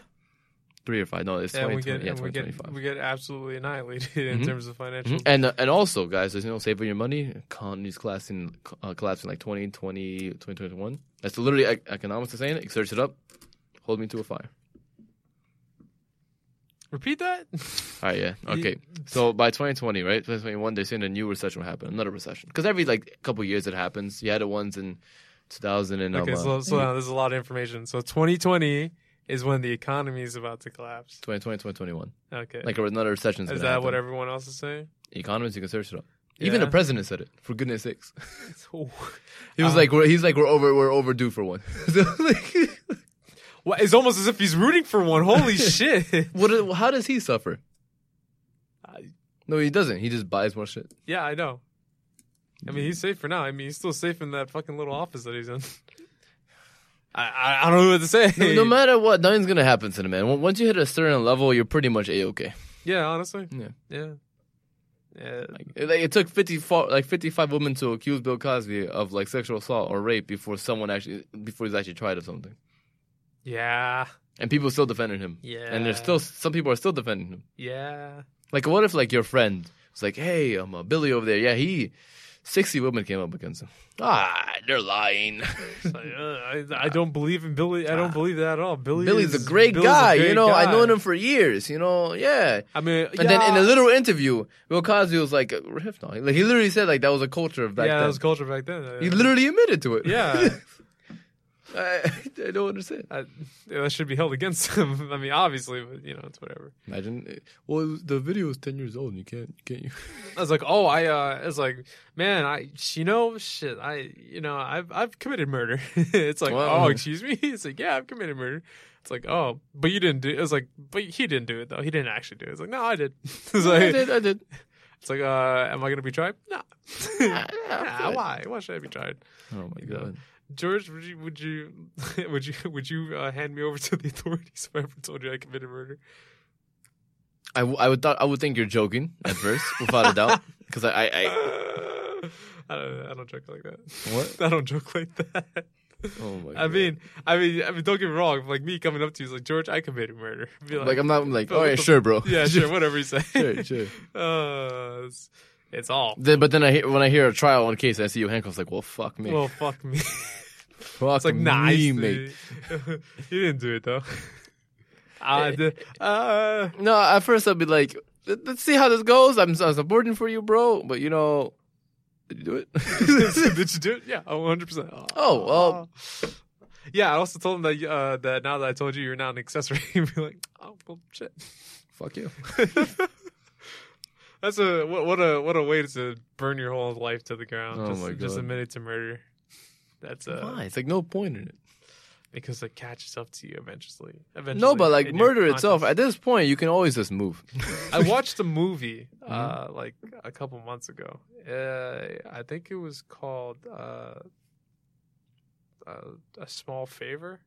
Three or five? No, it's twenty we get Yeah, we get we get absolutely annihilated in Mhm. terms of financial. Mhm. And uh, and also, guys, there's you know saving your money. Economy's collapsing, uh, collapsing like 2020, 2021. That's literally ec- economics is saying it. Search it up. Hold me to a fire. Repeat that. (laughs) All right, yeah, okay. So by 2020, right, 2021, they're saying a new recession will happen, another recession. Because every like couple years it happens. You had the ones in 2000 and um, Okay, uh, so so now there's a lot of information. So 2020 is when the economy is about to collapse. 2020, 2021. Okay, Like another recession is is that gonna what everyone else is saying? Economists, you can search it up. Even the president said it. For goodness sakes, (laughs) he was Uh, like, we're, he's like, we're over, we're overdue for one. (laughs) so, like, it's almost as if he's rooting for one. Holy (laughs) shit! what? How does he suffer? No, he doesn't. He just buys more shit. Yeah, I know. I mean, he's safe for now. I mean, he's still safe in that fucking little office that he's in. (laughs) I I, I don't know what to say. No, no matter what, nothing's gonna happen to the man. Once you hit a certain level, you're pretty much a okay. yeah, honestly. Yeah. Yeah. Yeah. Like, it, like, it took 54, like 55 women to accuse Bill Cosby of like sexual assault or rape before someone actually before he's actually tried of something. Yeah. And people still defending him. Yeah. And there's still some people are still defending him. Yeah. Like, what if like your friend was like, "Hey, I'm um, uh, Billy over there. Yeah, he 60 women came up against him. Ah, they're lying. Like, (laughs) uh, I, I don't believe in Billy. I don't believe that at all. Billy Billy's is, a great Billy's a guy. great you know, I guy. known him for years. You know, yeah. I mean, And then in a little interview, Bill Cosby was like, "Riff no." Like he literally said like that was a culture of back yeah, then. that was a culture back then. he literally admitted to it. yeah, (laughs) I, I don't understand. I, that should be held against him. (laughs) I mean, obviously, but you know, it's whatever. Imagine. Well, was, the video is ten years old. and You can't, you can't. You. (laughs) I was like, oh, I, uh, it's like, man, I, you know, shit, I, you know, I've, I've committed murder. (laughs) it's like, Wow. oh, excuse me. It's like, yeah, I've committed murder. It's like, oh, but you didn't do. It was like, but he didn't do it though. He didn't actually do it. It's like, no, I did. It's I like, did. I did. it's like, uh, am I gonna be tried? No. yeah, Nah, why? Why should I be tried? Oh my You know. George, would you, would you, (laughs) would you, would you uh, hand me over to the (laughs) authorities if I ever told you I committed murder? I, w- I would thought I would think you're joking at first, without a doubt, (laughs) because I, I, I I don't, I don't joke like that. what? I don't joke like that. Oh my. I God. mean, I mean, I mean, don't get me wrong. Like me coming up to you is like George, I committed murder. Be like, I'm not I'm like, oh all what right, the- sure, bro. yeah, sure, whatever you say. sure, sure. Uh, it's, all. Then, but then I when I hear a trial on a case, I see you handcuffs. Like, well, fuck me. Well, fuck me. (laughs) fuck It's like nice, me, mate. (laughs) you didn't do it though. (laughs) I did. Uh, No, at first I'd be like, "Let- let's see how this goes. I'm, I'm supporting for you, bro. But you know, did you do it? did you do it? Yeah, oh, 100 percent. Oh, well. Yeah, I also told him that uh, that now that I told you you're not an accessory, you'd be like, oh well, shit. fuck you. That's a what, what a what a way to burn your whole life to the ground. Oh just, my just God. admit it to murder. That's uh Why? It's like no point in it. because it catches up to you eventually. Eventually, No, but like murder itself, at this point, you can always just move. (laughs) I watched a movie Mm-hmm. (laughs) uh like a couple months ago. Uh, I think it was called uh, uh, a small favor.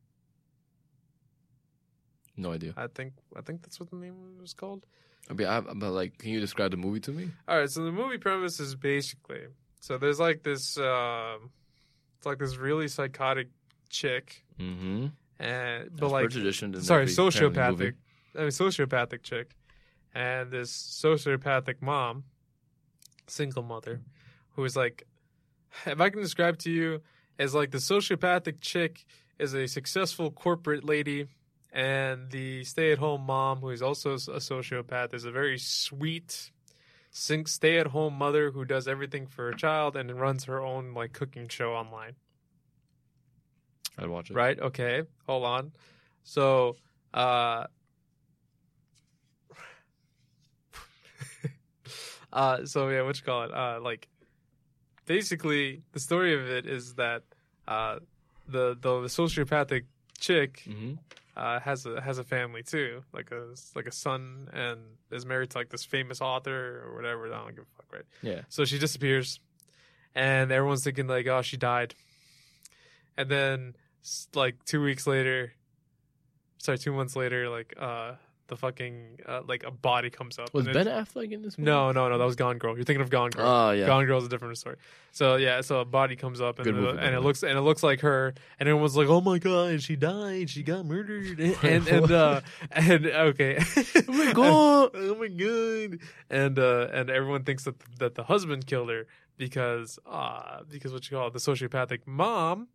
no idea. I think I think that's what the name was called. I mean, I, but like, can you describe the movie to me? All right, so the movie premise is basically so there's like this um it's like this really psychotic chick Mm-hmm. and but But like sorry, every family movie. sociopathic I mean sociopathic chick and this sociopathic mom, single mother, who is like if I can describe to you as like the sociopathic chick is a successful corporate lady and the stay-at-home mom who is also a sociopath is a very sweet stay-at-home mother who does everything for her child and runs her own like cooking show online. I'd watch it. right? Okay. Hold on. So uh (laughs) uh so yeah what you call it? Uh like basically the story of it is that uh the the sociopathic chick Mm-hmm. Uh, has a has a family too, like a like a son, and is married to like this famous author or whatever. I don't give a fuck, right? Yeah. So she disappears, and everyone's thinking like, oh, she died. And then like two weeks later, sorry, two months later, like uh, the fucking uh, like a body comes up. Was Ben Affleck in this movie? No, no, no. That was Gone Girl. You're thinking of Gone Girl. Oh yeah. Gone Girl's a different story. So yeah, so a body comes up and, the- movie, and it looks and it looks like her, and everyone's like, "Oh my god, she died, she got murdered," (laughs) and and uh, and okay, (laughs) Oh my God. (laughs) oh my god, and uh, and everyone thinks that that the husband killed her because uh because what you call it, the sociopathic mom,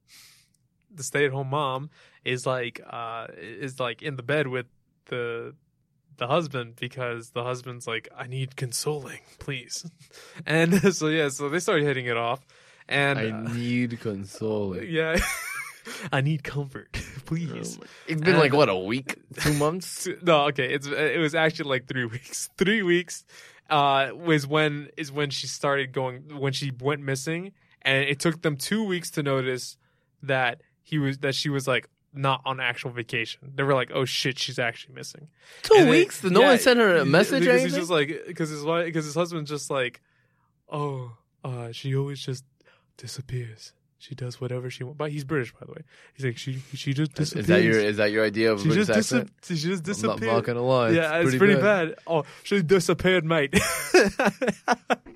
the stay at home mom is like uh is like in the bed with the the husband because the husband's like, I need consoling, please. (laughs) And (laughs) so yeah, so they started hitting it off, and I uh, need consoling. (laughs) yeah, I need comfort, please. It's been And- like what a week, two months. No, okay, it's it was actually like three weeks. Three weeks uh, was when is when she started going when she went missing, and it took them two weeks to notice that he was that she was like not on actual vacation. They were like, "Oh shit, she's actually missing." Two And weeks? Did no yeah, one sent her a message because anything? he's just like because his wife because his husband's just like, oh, uh, she always just disappears. She does whatever she wants. But he's British, by the way. He's like she she just is, disappears. is that your is that your idea of she British just accent? dis- she just disappeared. I'm not, not gonna lie. yeah, it's pretty, bad. Oh, she disappeared, mate. (laughs)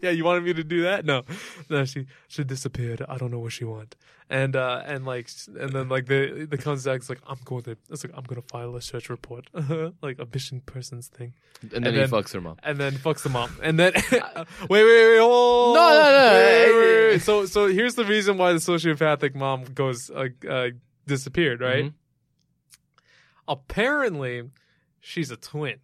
yeah, you wanted me to do that? No, no, she she disappeared. I don't know what she want. And uh and like and then like the the contact's like I'm going to it's like I'm gonna file a search report (laughs) like a missing persons thing And then and he fucks her mom. and then fucks the mom and then (laughs) wait wait wait hold No, no, no. wait, wait, so so here's the reason why the sociopathic mom goes uh, uh, disappeared, right? Mhm. Apparently, she's a twin.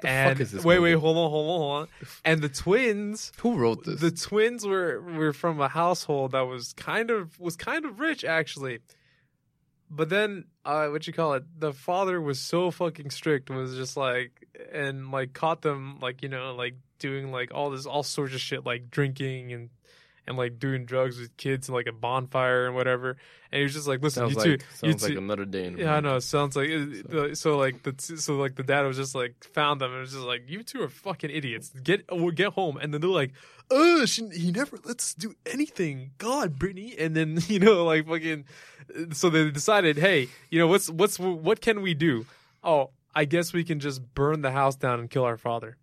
The and fuck is this wait, movie? wait, hold on, hold on, hold on. And the twins, Who wrote this? the twins were were from a household that was kind of was kind of rich actually. But then, uh, what you call it? The father was so fucking strict. Was just like and like caught them like you know like doing like all this all sorts of shit like drinking and and like doing drugs with kids and like a bonfire and whatever. And he was just like, listen, sounds you like two, you sounds like another day. In yeah, I know. It sounds like the- so. Like the so like the dad was just like found them and was just like, "You two are fucking idiots. Get or get home." And then they're like, "Uh, she, he never lets us do anything. God, Brittany." And then (laughs) you know, like fucking. So they decided, hey, you know, what's what's what can we do? Oh, I guess we can just burn the house down and kill our father.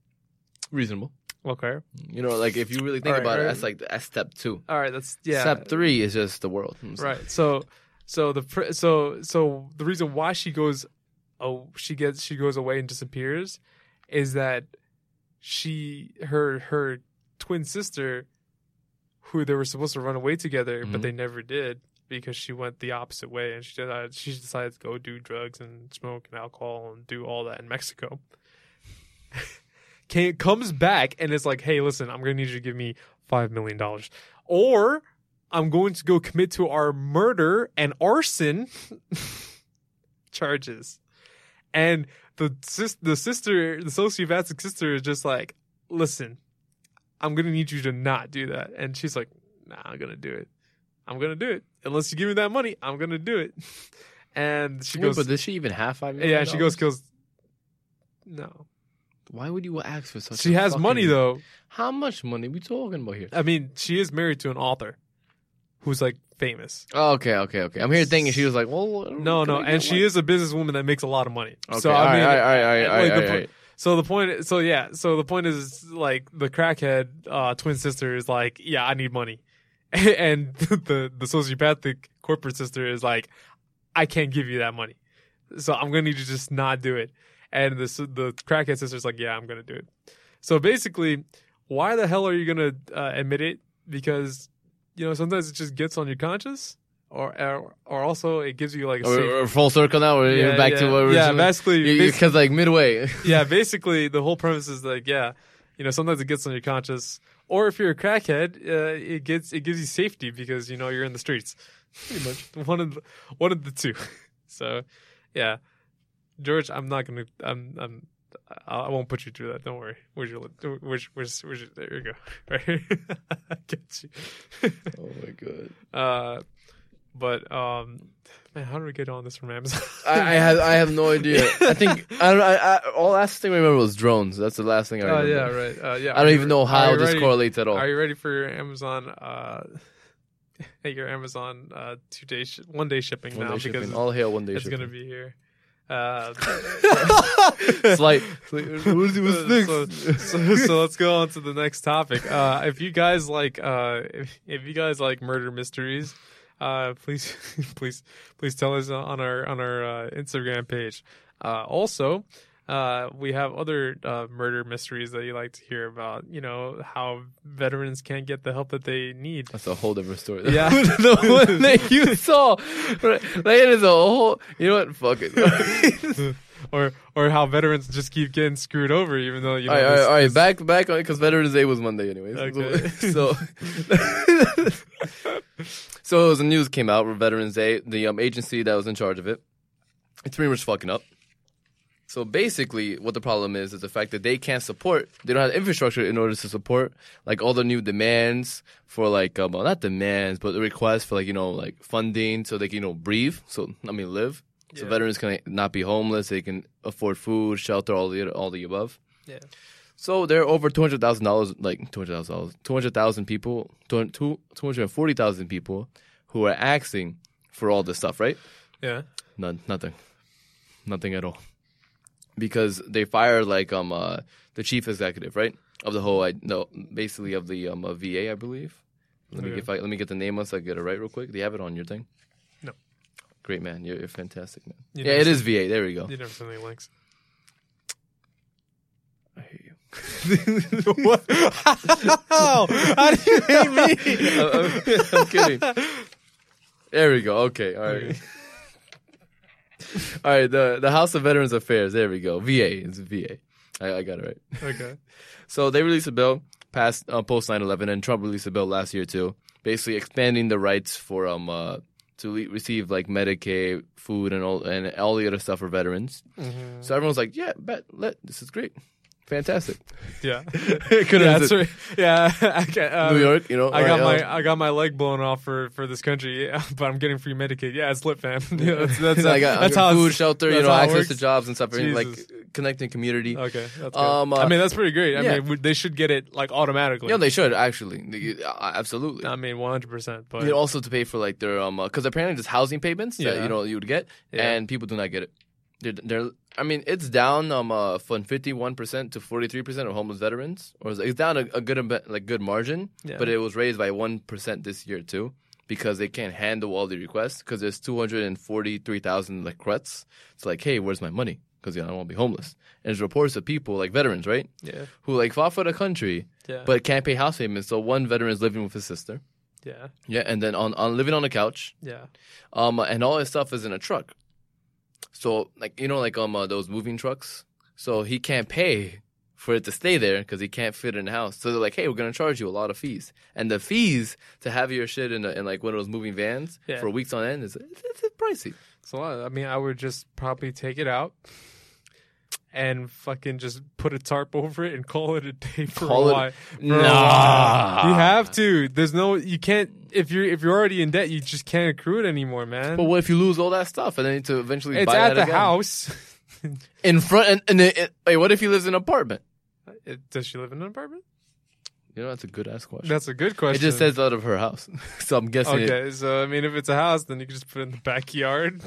Reasonable. Okay. You know, like if you really think Alright, about it, that's like that's step two. All right. That's yeah. Step three is just the world. Right. So, so the so so the reason why she goes, oh, she gets she goes away and disappears, is that she her her twin sister, who they were supposed to run away together, Mhm. but they never did because she went the opposite way and she decided she decided to go do drugs and smoke and alcohol and do all that in Mexico. (laughs) Came, comes back and is like, "Hey, listen, I'm gonna need you to give me five million dollars, or I'm going to go commit to our murder and arson (laughs) charges." And the sis- the sister, the sociopathic sister, is just like, "Listen, I'm gonna need you to not do that." And she's like, "Nah, I'm gonna do it. I'm gonna do it. Unless you give me that money, I'm gonna do it." (laughs) And she Wait, goes, but does she even have five million? "Yeah." She goes? "Kills." No, Why would you ask for such? she a has money though. How much money we talking about here? I mean, she is married to an author who's like famous. Oh, okay, okay, okay. I'm here thinking she was like, well, No, no, and she is a businesswoman that makes a lot of money. Okay, so all I mean, right, all right, all right, like, right, the all po- right. so the point, so yeah, so the point is like the crackhead uh, twin sister is like, yeah, I need money, (laughs) and the the sociopathic corporate sister is like, I can't give you that money, so I'm gonna need you to just not do it. And the the crackhead sister's like, yeah, I'm gonna do it. So basically, why the hell are you gonna uh, admit it? Because you know sometimes it just gets on your conscience, or or, or also it gives you like a Or, or full circle now. We're Yeah, back yeah, to what we're yeah, basically, because like midway. (laughs) yeah, basically the whole premise is like, yeah, you know, sometimes it gets on your conscience, or if you're a crackhead, uh, it gets it gives you safety because you know you're in the streets. (laughs) Pretty much one of the, one of the two. (laughs) So, yeah, George, I'm not gonna, I'm, I'm. I won't put you through that. Don't worry. Where's your, where's, where's, where's your, there you go. (laughs) Right, I get you. (laughs) oh my god. uh, but um, man, how did we get on this from Amazon? (laughs) I, I have I have no idea. I think I don't. I, I, all last thing I remember was drones. That's the last thing I Oh remember. yeah, right. Uh, yeah. I don't even know how this ready- correlates at all. Are you ready for your Amazon? Uh, your Amazon uh, two day, sh- one day shipping One now day because shipping. All hail one day it's shipping. gonna be here. (laughs) Uh, it's like so, so, so let's go on to the next topic. Uh, if you guys like, uh, if, if you guys like murder mysteries, uh, please, (laughs) please, please tell us on our on our uh, Instagram page. Uh, also, uh, we have other uh, murder mysteries that you like to hear about. You know how veterans can't get the help that they need. That's a whole different story. Yeah. (laughs) the one that you saw, right, it is a whole. You know what? Fuck it. (laughs) or or how veterans just keep getting screwed over, even though you know. all right, all right, this- all right. this- Back, back on because Veterans Day was Monday, anyways. Okay. (laughs) So, so as the news came out for Veterans Day, the um, agency that was in charge of it, it's pretty much fucking up. So basically, what the problem is is the fact that they can't support. They don't have infrastructure in order to support like all the new demands for like um, well, not demands, but the requests for like you know like funding so they can you know breathe. So I mean live. So Yeah. veterans can not be homeless. They can afford food, shelter, all the all the above. Yeah. So there are over two hundred thousand dollars, like two hundred thousand dollars, two hundred thousand people, two hundred forty thousand people who are asking for all this stuff, right? Yeah. None, nothing, nothing at all, because they fired like um uh, the chief executive, right, of the whole, I no, basically of the um uh, VA, I believe. Let me Okay. if I let me get the name once I get it right real quick. Do you have it on your thing? No. Great man, you're, you're fantastic man. You yeah, it is VA. There we go. You never send any links. I hear you. (laughs) what? How? How do you hate me? (laughs) I'm, I'm- I'm kidding. (laughs) There we go. Okay. All right. Okay. (laughs) All right. The the House of Veterans Affairs. There we go. VA. It's VA. I, I got it right. (laughs) Okay. So they released a bill passed uh, post 9/11, and Trump released a bill last year too, basically expanding the rights for um uh, to le- receive like Medicaid, food, and all and all the other stuff for veterans. Mm-hmm. So everyone's like, yeah, bet, let this is great, fantastic. Yeah. (laughs) Could've yeah, that's right. Yeah. (laughs) I got, um, New York, you know. I got right, my uh, I got my leg blown off for, for this country, yeah, (laughs) but I'm getting free Medicaid. Yeah, it's lit, fam. yeah, that's that's, I got, that's how food, shelter, you know, access to jobs and stuff, and, like connecting community. Okay, that's good. Um, uh, I mean, that's pretty great. I yeah. mean, they should get it like automatically. Yeah, they should actually, They- uh, absolutely. I mean, 100. percent But you know, also to pay for like their um, because apparently there's housing payments that Yeah. you know you would get, and people do not get it. They're, they're I mean, it's down um uh, from 51 percent to 43 percent of homeless veterans, or it's- down a, a good like good margin, Yeah. but it was raised by one percent this year too. Because they can't handle all the requests, because there's 243,000 like requests. It's like, hey, where's my money? Because you know, I don't want to be homeless. And there's reports of people like veterans, right, yeah, who like fought for the country, yeah, but can't pay house payments. So one veteran is living with his sister, yeah, yeah, and then on, on living on the couch, yeah, um, and all his stuff is in a truck. So like you know like um uh, those moving trucks. So he can't pay for it to stay there because he can't fit in the house. So they're like, hey, we're gonna charge you a lot of fees, and the fees to have your shit in, a, in like one of those moving vans Yeah. for weeks on end is it's, it's pricey. it's a lot. I mean, I would just probably take it out and fucking just put a tarp (laughs) over it and call it a day for Call a it- while. For a Nah. while. you have to. There's no. You can't. If you're if you're already in debt, you just can't accrue it anymore, man. But what if you lose all that stuff and then need to eventually it's buy at that the again? house. (laughs) in front and, and it, it- wait, what if he lives in an apartment? It- does she live in an apartment? You know, that's a good ass question. That's a good question. it just says out of her house, (laughs) so I'm guessing. it- Okay, so I mean, if it's a house, then you can just put it in the backyard.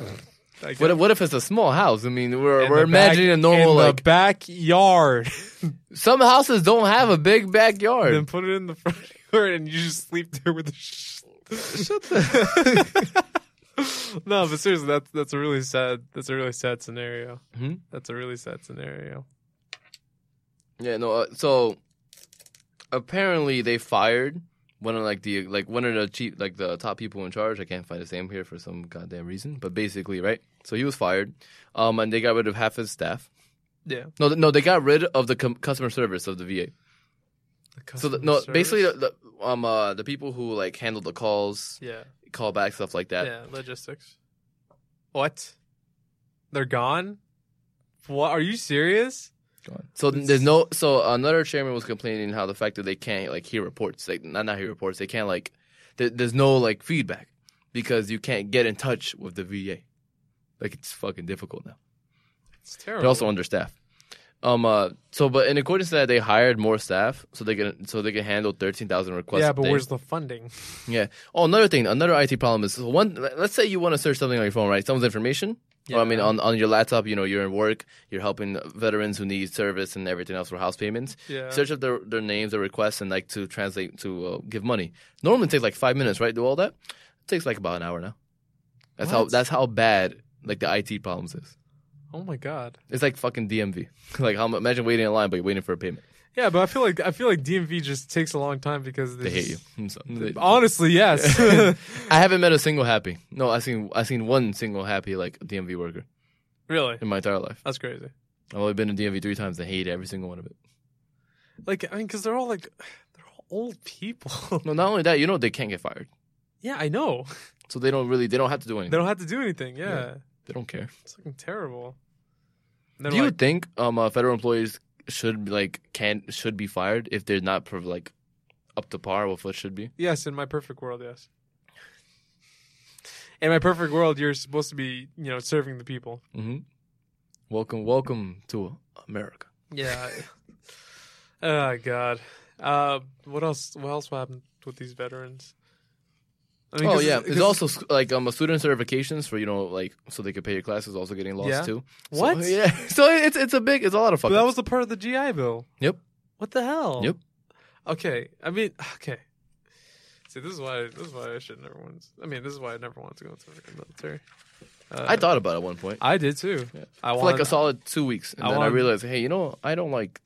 Guess. What if, what if it's a small house? I mean, we're we're imagining back- a normal like backyard. (laughs) some houses don't have a big backyard. then put it in the front (laughs) yard, and you just sleep there with the. Sh- Shut the. (laughs) no, but seriously, that's that's a really sad. That's a really sad scenario. Hmm? That's a really sad scenario. yeah, no. Uh, so apparently they fired one of like the like one of the chief like the top people in charge. I can't find his name here for some goddamn reason, but basically, right? So he was fired, um, and they got rid of half his staff. Yeah. No, th- no, they got rid of the com- customer service of the VA. So the, no, basically the, the um uh the people who like handle the calls, yeah, call back stuff like that. yeah, logistics. What? They're gone. What? Are you serious? Gone. So th- there's no. So another chairman was complaining how the fact that they can't like hear reports, like not not hear reports, they can't like. There, there's no like feedback because you can't get in touch with the VA. Like it's fucking difficult now. It's terrible. They're also understaffed. Um. Uh. So, but in accordance to that, they hired more staff so they can so they can handle thirteen thousand requests. yeah, but day. where's the funding? Yeah. Oh, another thing, another IT problem is so one. Let's say you want to search something on your phone, right? Someone's information. Or, I mean, on, on your laptop, you know, you're in work, you're helping veterans who need service and everything else for house payments. Yeah. Search up their, their names, their requests, and like to translate to uh, give money. Normally, it takes like five minutes, right? Do all that. It takes like about an hour now. That's how that's how bad like the IT problems is. Oh my god. It's like fucking DMV. (laughs) like how imagine waiting in line, but you're waiting for a payment. Yeah, but I feel like I feel like DMV just takes a long time because They hate you. So, they- Honestly, yes. (laughs) I (laughs) haven't met a single happy. No, I seen I seen one single happy like DMV worker really, in my entire life. that's crazy. I've only been to DMV three times. I hate every single one of it. Like I mean, because they're all like they're all old people. (laughs) No, not only that, you know they can't get fired, yeah, I know. so they don't really they don't have to do anything. They don't have to do anything. Yeah. They don't care. it's fucking terrible. They're do you like, think um uh, federal employees should like can should be fired if they're not prov- like up to par with what should be? yes, in my perfect world, yes. In my perfect world, you're supposed to be, you know, serving the people. Mm-hmm. Welcome, welcome to America. Yeah. (laughs) oh God. Uh, what else? What else happened with these veterans? I oh 'cause- yeah, there's also like um student certifications for you know like so they could pay your classes also getting lost Yeah. too. So- What? (laughs) yeah, so it's it's a big it's a lot of But that was the part of the GI Bill. Yep. What the hell? Yep. Okay. I mean, okay. See, this is why this is why I should never want. I mean, this is why I never wanted to go into the military. Uh, I thought about it at one point. I did too. I for wanted, like a solid two weeks, and I then I wanted- realized, hey, you know, I don't like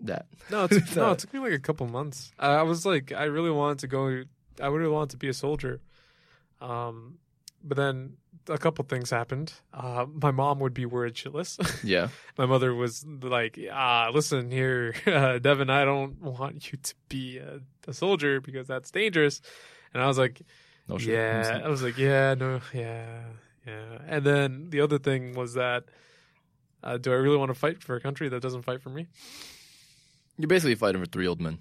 that. No, it took, no, it (laughs) took me like a couple months. I, I was like, I really wanted to go. I would have wanted to be a soldier. Um, but then a couple things happened. Uh, my mom would be worried shitless. (laughs) Yeah. my mother was like, "Ah, listen here, (laughs) uh, Devin. I don't want you to be a, a soldier because that's dangerous." And I was like, No shit. "Yeah." I was like, "Yeah, no, yeah, yeah." And then the other thing was that, uh, do I really want to fight for a country that doesn't fight for me? You're basically fighting for three old men.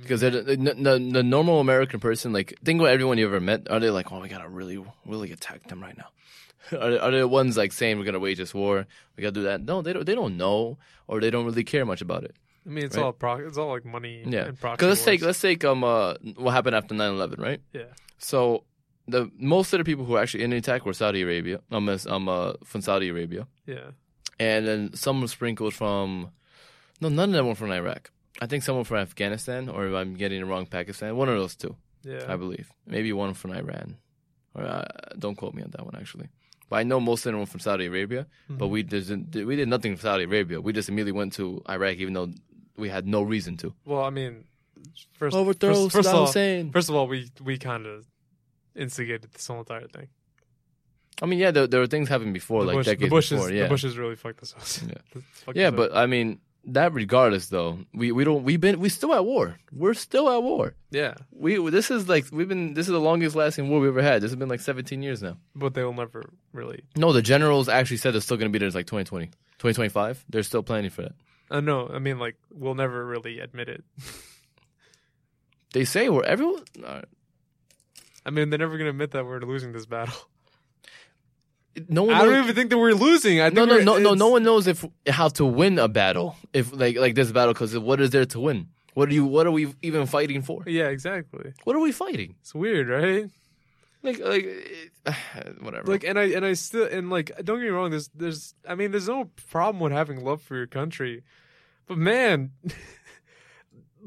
Because the, the, normal American person, like, think about everyone you ever met. Are they like, oh, we gotta really, really attack them right now? (laughs) Are they, are they the ones like saying we're gonna wage this war? We gotta do that? No, they don't. They don't know, or they don't really care much about it. I mean, it's right? all pro- it's all like money. Yeah. and proxy Because let's take let's take um uh what happened after 9-11, right? Yeah. So the most of the people who were actually in the attack were Saudi Arabia. Um, as- um uh, from Saudi Arabia, yeah, and then some were sprinkled from. No, none of them were from Iraq. I think someone from Afghanistan, or if I'm getting it wrong, Pakistan. One of those two. yeah. I believe. Maybe one from Iran. Or uh, don't quote me on that one actually. But I know most of them were from Saudi Arabia. But Mhm. we didn't. We did nothing from Saudi Arabia. We just immediately went to Iraq, even though we had no reason to. Well, I mean, first Overthrow first, first of Saddam all, Hussein. first of all, we we kind of instigated this whole entire thing. I mean, yeah, there, there were things happening before, the like Bush, decades the Bushes, before. Yeah, the Bushes really fucked us up. Yeah. (laughs) Yeah, us up. but I mean, that regardless, though, we we don't we've been we still at war. We're still at war. yeah, We this is like we've been this is the longest lasting war we ever had. This has been like 17 years now. but they will never really. No, the generals actually said they're still going to be there. It's like 2020, 2025. They're still planning for that. Uh, no, I mean like we'll never really admit it. They say we're everyone. Uh, I mean, they're never gonna admit that we're losing this battle. No one. I don't even think that we're losing. I think no, no, no, no. No one knows if how to win a battle. If like like this battle, because what is there to win? What are you? What are we even fighting for? Yeah, exactly. What are we fighting? It's weird, right? Like like (sighs) whatever. Like, and I and I still and like don't get me wrong. There's there's I mean there's no problem with having love for your country, but man, (laughs)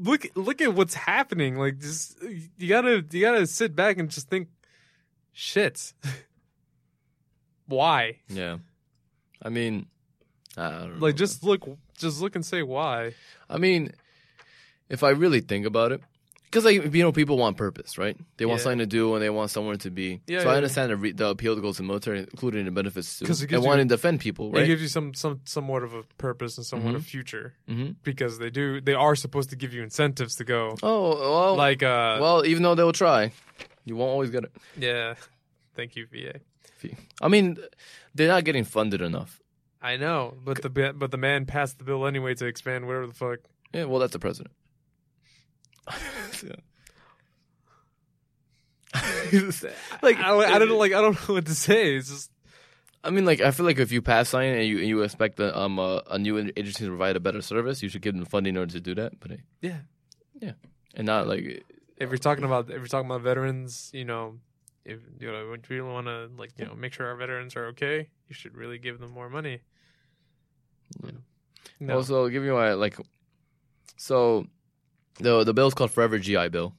look look at what's happening. Like, just you gotta you gotta sit back and just think, shit. (laughs) Why? yeah. I mean, I don't know. Like, just look, just look and say why. I mean, if I really think about it, because like you know, people want purpose, right? They want Yeah. something to do and they want somewhere to be. Yeah, so yeah, I understand the, re- the appeal that goes to the military, including the benefits too, 'Cause it and gives you- wanting to defend people, right? It gives you some some somewhat of a purpose and somewhat Mhm. of future hmm because they do they are supposed to give you incentives to go. Oh well, Like, uh, well, even though they'll try, you won't always get it. yeah. Thank you, VA. I mean, they're not getting funded enough. I know, but the but the man passed the bill anyway to expand whatever the fuck. Yeah, well, that's the president. (laughs) Like I, I don't like I don't know what to say. It's just I mean, like I feel like if you pass something and you and you expect the, um uh, a new agency to provide a better service, you should give them funding in order to do that. But hey, yeah. and not like If you're talking about if you're talking about veterans, you know, if you know, if you really want to like you know make sure our veterans are okay, you should really give them more money. Yeah. No. Also, give you my like. So, the the bill's called Forever GI Bill.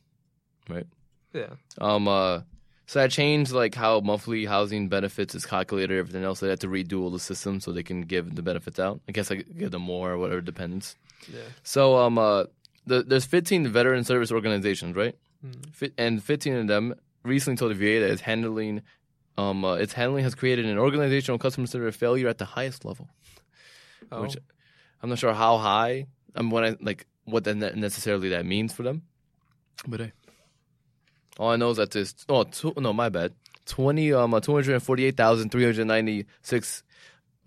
Right? Yeah. Um. Uh. So that changed like how monthly housing benefits is calculated. Everything else, they had to redo all the system so they can give the benefits out. I guess I could give them more or whatever depends. Yeah. So um. Uh. The, there's 15 veteran service organizations, right? Mm. Fi- and 15 of them recently told the VA that it's handling. Um. Uh, its handling has created an organizational customer service failure at the highest level. Oh. Which I'm not sure how high. I'm when I like what that ne- necessarily that means for them. But hey, all I know is that there's oh two, no my bad twenty um two hundred forty eight thousand three hundred ninety six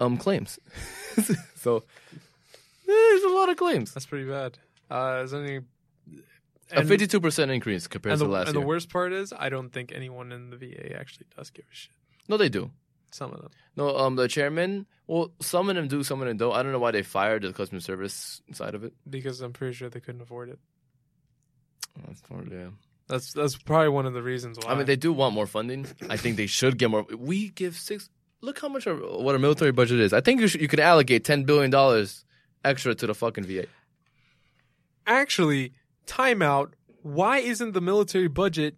um claims. (laughs) so there's a lot of claims. That's pretty bad. Uh, is there any A fifty two percent increase compared and to the, last and year. And the worst part is, I don't think anyone in the VA actually does give a shit. no, they do. Some of them. No, um, the chairman. Well, some of them do, some of them don't. I don't know why they fired the customer service side of it. because I'm pretty sure they couldn't afford it. That's part, yeah. That's that's probably one of the reasons why. I mean, they do want more funding. I think they should get more. We give six. Look how much our, what our military budget is. I think you should, you could allocate ten billion dollars extra to the fucking VA. actually timeout. Why isn't the military budget?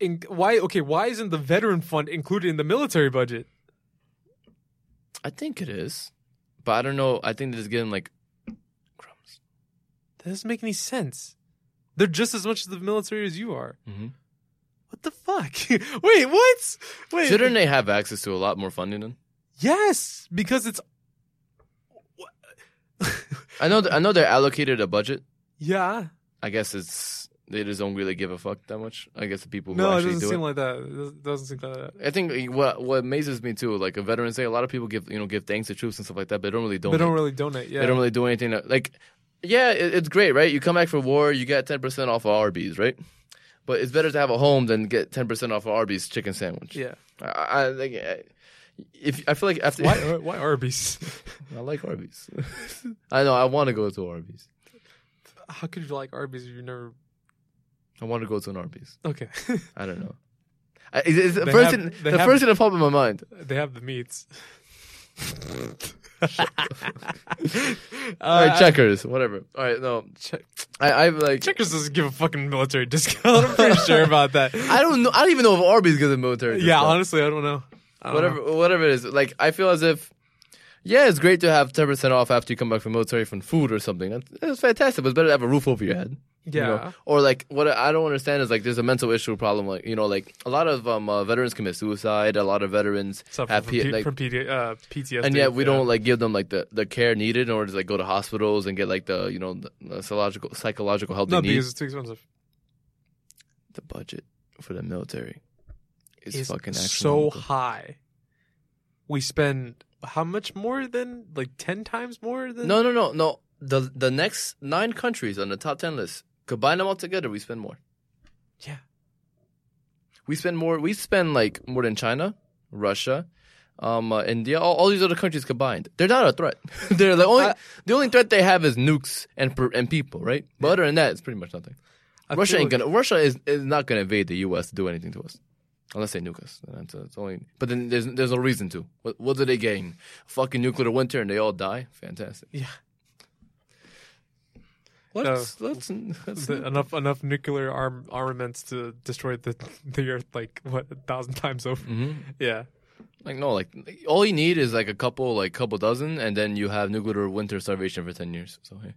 In, why okay? Why isn't the veteran fund included in the military budget? I think it is, but I don't know. I think they're just getting like That doesn't make any sense. They're just as much of the military as you are. Mhm. What the fuck? (laughs) Wait, what? Wait. Shouldn't they have access to a lot more funding then? Yes, because it's. I know. th- I know they're allocated a budget. Yeah. I guess it's they just don't really give a fuck that much. I guess the people who No, it actually doesn't do seem it. like that. It doesn't- seem like that. I think what what amazes me too, like a veteran say, a lot of people give you know give thanks to troops and stuff like that, but they don't really They donate. don't really donate. Yeah. They don't really do anything. Like, yeah, it, it's great, right? You come back for war, you get ten percent off of Arby's, right? But it's better to have a home than get ten percent off of Arby's chicken sandwich. Yeah. I, I think I- if I feel like after Why? Uh, why Arby's? (laughs) I like Arby's. (laughs) I know I want to go to Arby's. How could you like Arby's if you never? I want to go to an Arby's. Okay. I don't know. (laughs) I, it's, it's the They first have- thing, they the have- first thing that popped in my mind. they have the meats. (laughs) (laughs) All right, Uh, checkers, whatever. All right, no, Check- I, I'm like, Checkers doesn't give a fucking military discount. I'm pretty sure about that. I don't know. I don't even know if Arby's gives a military. yeah, discount. honestly, I don't know. I don't whatever, know. whatever it is. Like, I feel as if, yeah, it's great to have ten percent off after you come back from military from food or something. That's, that's fantastic. But it's better to have a roof over your head. you Yeah. know? Or like, what I don't understand is like, there's a mental issue problem. Like, you know, like a lot of um, uh, veterans commit suicide. A lot of veterans Suffer have from, P- P- like, from PD, uh, PTSD. and yet we yeah. don't like give them like the, the care needed in order to like go to hospitals and get like the you know the, the psychological psychological help No, they need. because it's too expensive. the budget for the military is It's fucking so high. We spend how much more than like ten times more than? No, no, no, no. The the next nine countries on the top ten list, combine them all together, we spend more. Yeah. We spend more. We spend like more than China, Russia, um, uh, India, all, all these other countries combined. They're not a threat. (laughs) They're the only I- the only threat they have is nukes and per, and people, right? But other than that, it's pretty much nothing. I Russia ain't gonna. Russia is, is not gonna invade the U.S. to do anything to us, unless they nuke us. That's, that's only. But then there's there's no reason to. What what do they gain? Fucking nuclear winter and they all die. Fantastic. Yeah. Let's let's, let's The- (laughs) enough enough nuclear arm armaments to destroy the (laughs) the earth like what a thousand times over. hmm Yeah. Like no, like all you need is like a couple, like couple dozen, and then you have nuclear winter starvation for ten years. So hey,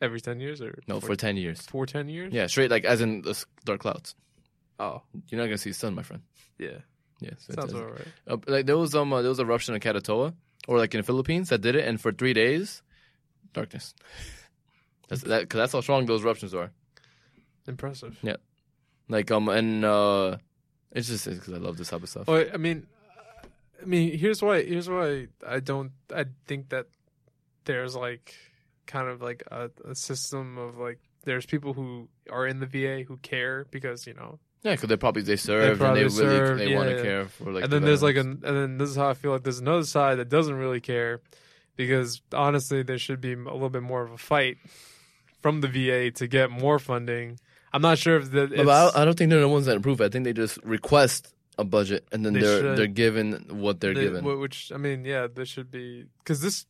Every ten years or no, for ten years. for ten years. Yeah, straight like as in the s- dark clouds. Oh You're not gonna see the sun, my friend. yeah. Yeah, so Sounds about right. Uh, like there was um uh, there was a eruption in Katatoa or like in the Philippines that did it, and for three days, darkness. (laughs) That's that because that's how strong those eruptions are. Impressive. Yeah, like um and uh, it's just because I love this type of stuff. Well, I mean, I mean, here's why. Here's why I don't. I think that there's like kind of like a, a system of like there's people who are in the VA who care because you know, Yeah, because they probably they served and probably they really they yeah, want to yeah. care for like. and the then there's like an and then this is how I feel like there's another side that doesn't really care because honestly there should be a little bit more of a fight from the VA to get more funding. I'm not sure if that. But I, I don't think they're the ones that approve. it. I think they just request a budget and then They are should. they're given what they're They- given. Which I mean, yeah, this should be because this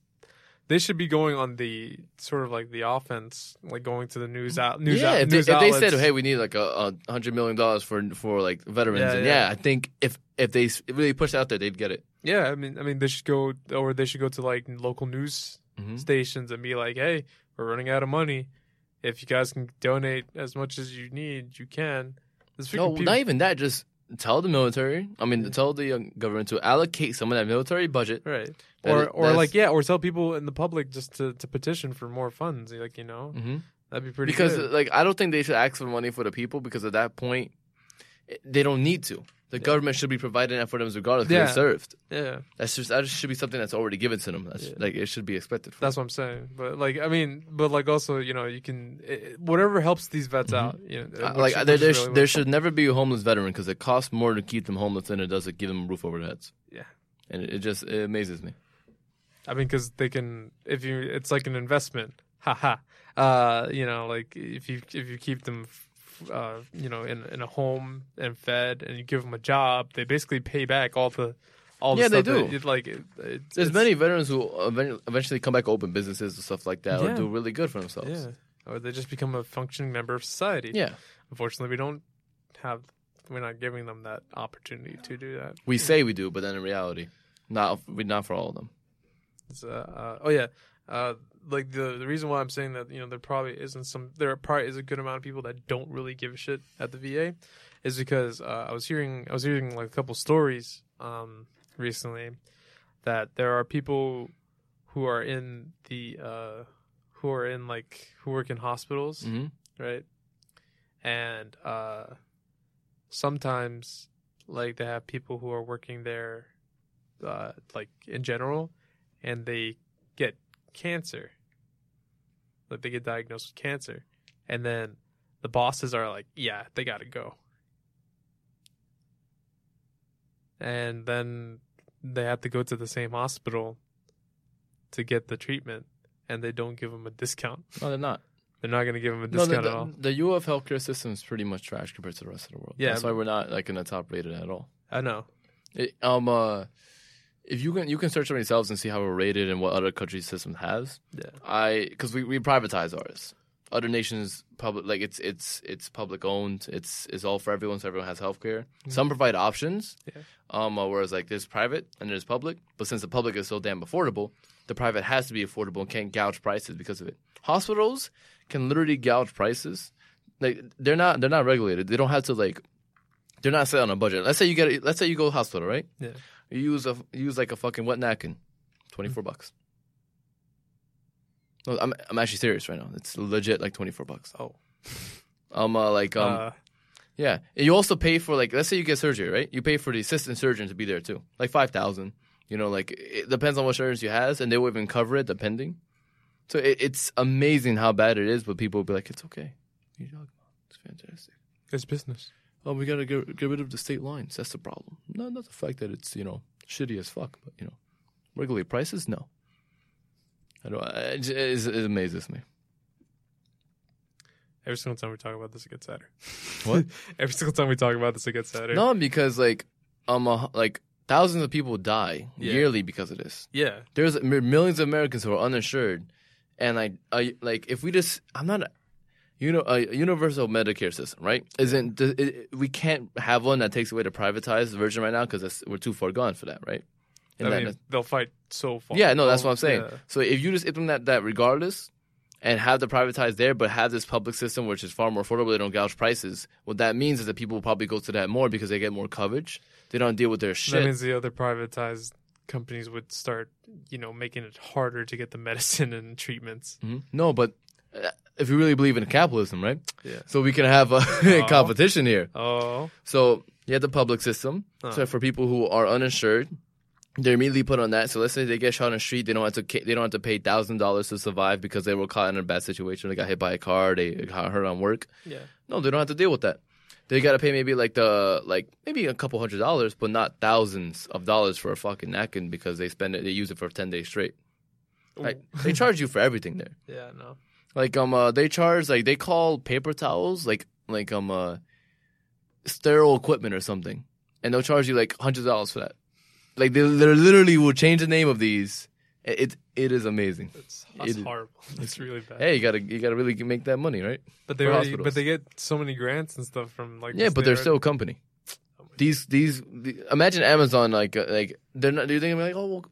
they should be going on the sort of like the offense, like going to the news out news yeah, out, if, they, news if they said, "Hey, we need like a, a hundred million dollars for for like veterans," Yeah, and yeah. yeah. I think if if they really push out there, they'd get it. yeah, I mean, I mean, they should go or they should go to like local news Mhm. stations and be like, "Hey, we're running out of money. If you guys can donate as much as you need, you can." No, people- not even that. Just tell the military. I mean, tell the government to allocate some of that military budget. right, or or like yeah, or tell people in the public just to, to petition for more funds. Like you know, hmm that'd be pretty Because good. like I don't think they should ask for money for the people because at that point they don't need to. The Yeah. government should be providing that for them regardless Yeah. They served. yeah. That's just that should be something that's already given to them. That's Yeah. like it should be expected. For That's what I'm saying. But like, I mean, but like, also, you know, you can it, whatever helps these vets Mhm. out. You know, Uh, like there, there, really there should never be a homeless veteran because it costs more to keep them homeless than it does to give them a roof over their heads. Yeah. and it, it just it amazes me. I mean, because they can, if you, it's like an investment. Haha. Uh, you know, like if you if you keep them, f- uh, you know, in in a home and fed, and you give them a job, they basically pay back all the. All the Yeah, they that do. you- like, it, it's, There's many veterans who eventually, eventually come back open businesses and stuff like that, Yeah. or do really good for themselves. Yeah. Or they just become a functioning member of society. Yeah. Unfortunately, we don't have. We're not giving them that opportunity to do that. We say we do, but then in reality, not not for all of them. It's, uh, uh, oh yeah, uh, like the the reason why I'm saying that you know there probably isn't some there probably is a good amount of people that don't really give a shit at the VA, is because uh, I was hearing I was hearing like a couple stories um recently that there are people who are in the uh who are in like who work in hospitals hmm right? And uh, sometimes, like they have people who are working there, uh, like in general, and they get cancer. Like they get diagnosed with cancer, and then the bosses are like, "Yeah, they got to go," and then they have to go to the same hospital to get the treatment, and they don't give them a discount. No, they're not. They're not going to give them a No, discount the, at all. the, the US healthcare system is pretty much trash compared to the rest of the world. Yeah, that's why we're not like in the top rated at all. I know. It, um, uh, if you can, you can search on yourselves and see how we're rated and what other countries' system has. Yeah. I because we, we privatize ours. Other nations public like it's it's it's public owned. It's it's all for everyone, so everyone has healthcare. Some provide options. Yeah. Um, uh, whereas like there's private and there's public, but since the public is so damn affordable, the private has to be affordable and can't gouge prices because of it. Hospitals can literally gouge prices. Like they're not they're not regulated. They don't have to like they're not set on a budget. Let's say you get a, let's say you go hospital, right? Yeah. You use a you use like a fucking wet napkin, twenty four bucks. No, I'm I'm actually serious right now. It's legit like twenty four bucks. Oh. Um, uh, like um, uh, yeah. And you also pay for like let's say you get surgery, right? You pay for the assistant surgeon to be there too, like five thousand. You know, like it depends on what insurance you has, and they will even cover it depending. So it, it's amazing how bad it is, but people will be like, "It's okay, You talking about? it's fantastic." it's business. Oh, we gotta get get rid of the state lines. That's the problem. No, not the fact that it's you know shitty as fuck, but you know, regulate prices. No, I don't. It, it, it amazes me. Every single time we talk about this, it gets sadder. What? (laughs) Every single time we talk about this, it gets sadder. No, because like um, uh, like thousands of people die Yeah. yearly because of this. Yeah. There's millions of Americans who are uninsured, and like, I, like if we just, I'm not, you know, a universal Medicare system, right? Isn't it, we can't have one that takes away the privatized version right now because we're too far gone for that, right? I And that- mean, they'll fight so far. yeah, no, that's Oh, what I'm saying. yeah. So if you just implement that regardless, and have the privatized there, but have this public system which is far more affordable, they don't gouge prices. What that means is that people will probably go to that more because they get more coverage. They don't deal with their shit. That means the other privatized companies would start, you know, making it harder to get the (laughs) medicine and treatments. Mhm. No, but uh, if you really believe in capitalism, right? Yeah. So we can have a (laughs) Oh. competition here. Oh. So you have the public system. Uh. So for people who are uninsured, they're immediately put on that. So let's say they get shot on the street, they don't have to they don't have to pay thousand dollars to survive because they were caught in a bad situation. They got hit by a car, they got hurt on work. Yeah. No, they don't have to deal with that. They got to pay maybe like the like maybe a couple hundred dollars, but not thousands of dollars for a fucking napkin because they spend it they use it for ten days straight. Like they charge you for everything there. (laughs) yeah. No. Like um, uh, they charge like they call paper towels like like um uh, sterile equipment or something, and they'll charge you like hundreds of dollars for that. Like they, they literally will change the name of these. It it, it is amazing. It's, that's It- horrible. (laughs) It's really bad. Hey, you gotta you gotta really make that money, right? but they already, but they get so many grants and stuff from like. Yeah, the but they're still a company. already. These these the, imagine Amazon like uh, like they're not Do you they're thinking like oh well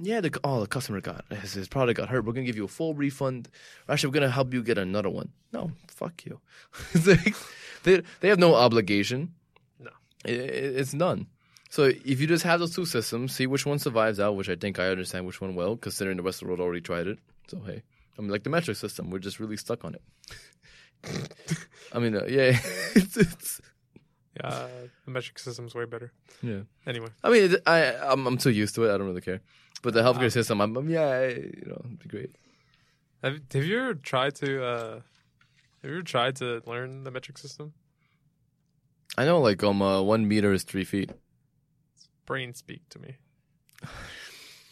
yeah the oh the customer got his, his product got hurt. We're gonna give you a full refund. Actually we're gonna help you get another one. No fuck you. (laughs) They they have no obligation. No. I- I- it's none. So if you just have those two systems see which one survives out which I think I understand which one will considering the rest of the world already tried it. So hey I mean like the metric system we're just really stuck on it. (laughs) I mean uh, yeah (laughs) it's, it's Yeah, uh, the metric system's way better. yeah. Anyway, I mean, it, I I'm, I'm too used to it. I don't really care. But the healthcare Uh, system, I'm, I'm yeah, I- you know, it'd be great. have, have you ever tried to? Uh, have you ever tried to learn the metric system? I know, like um, uh, one meter is three feet. Brain speak to me. (laughs)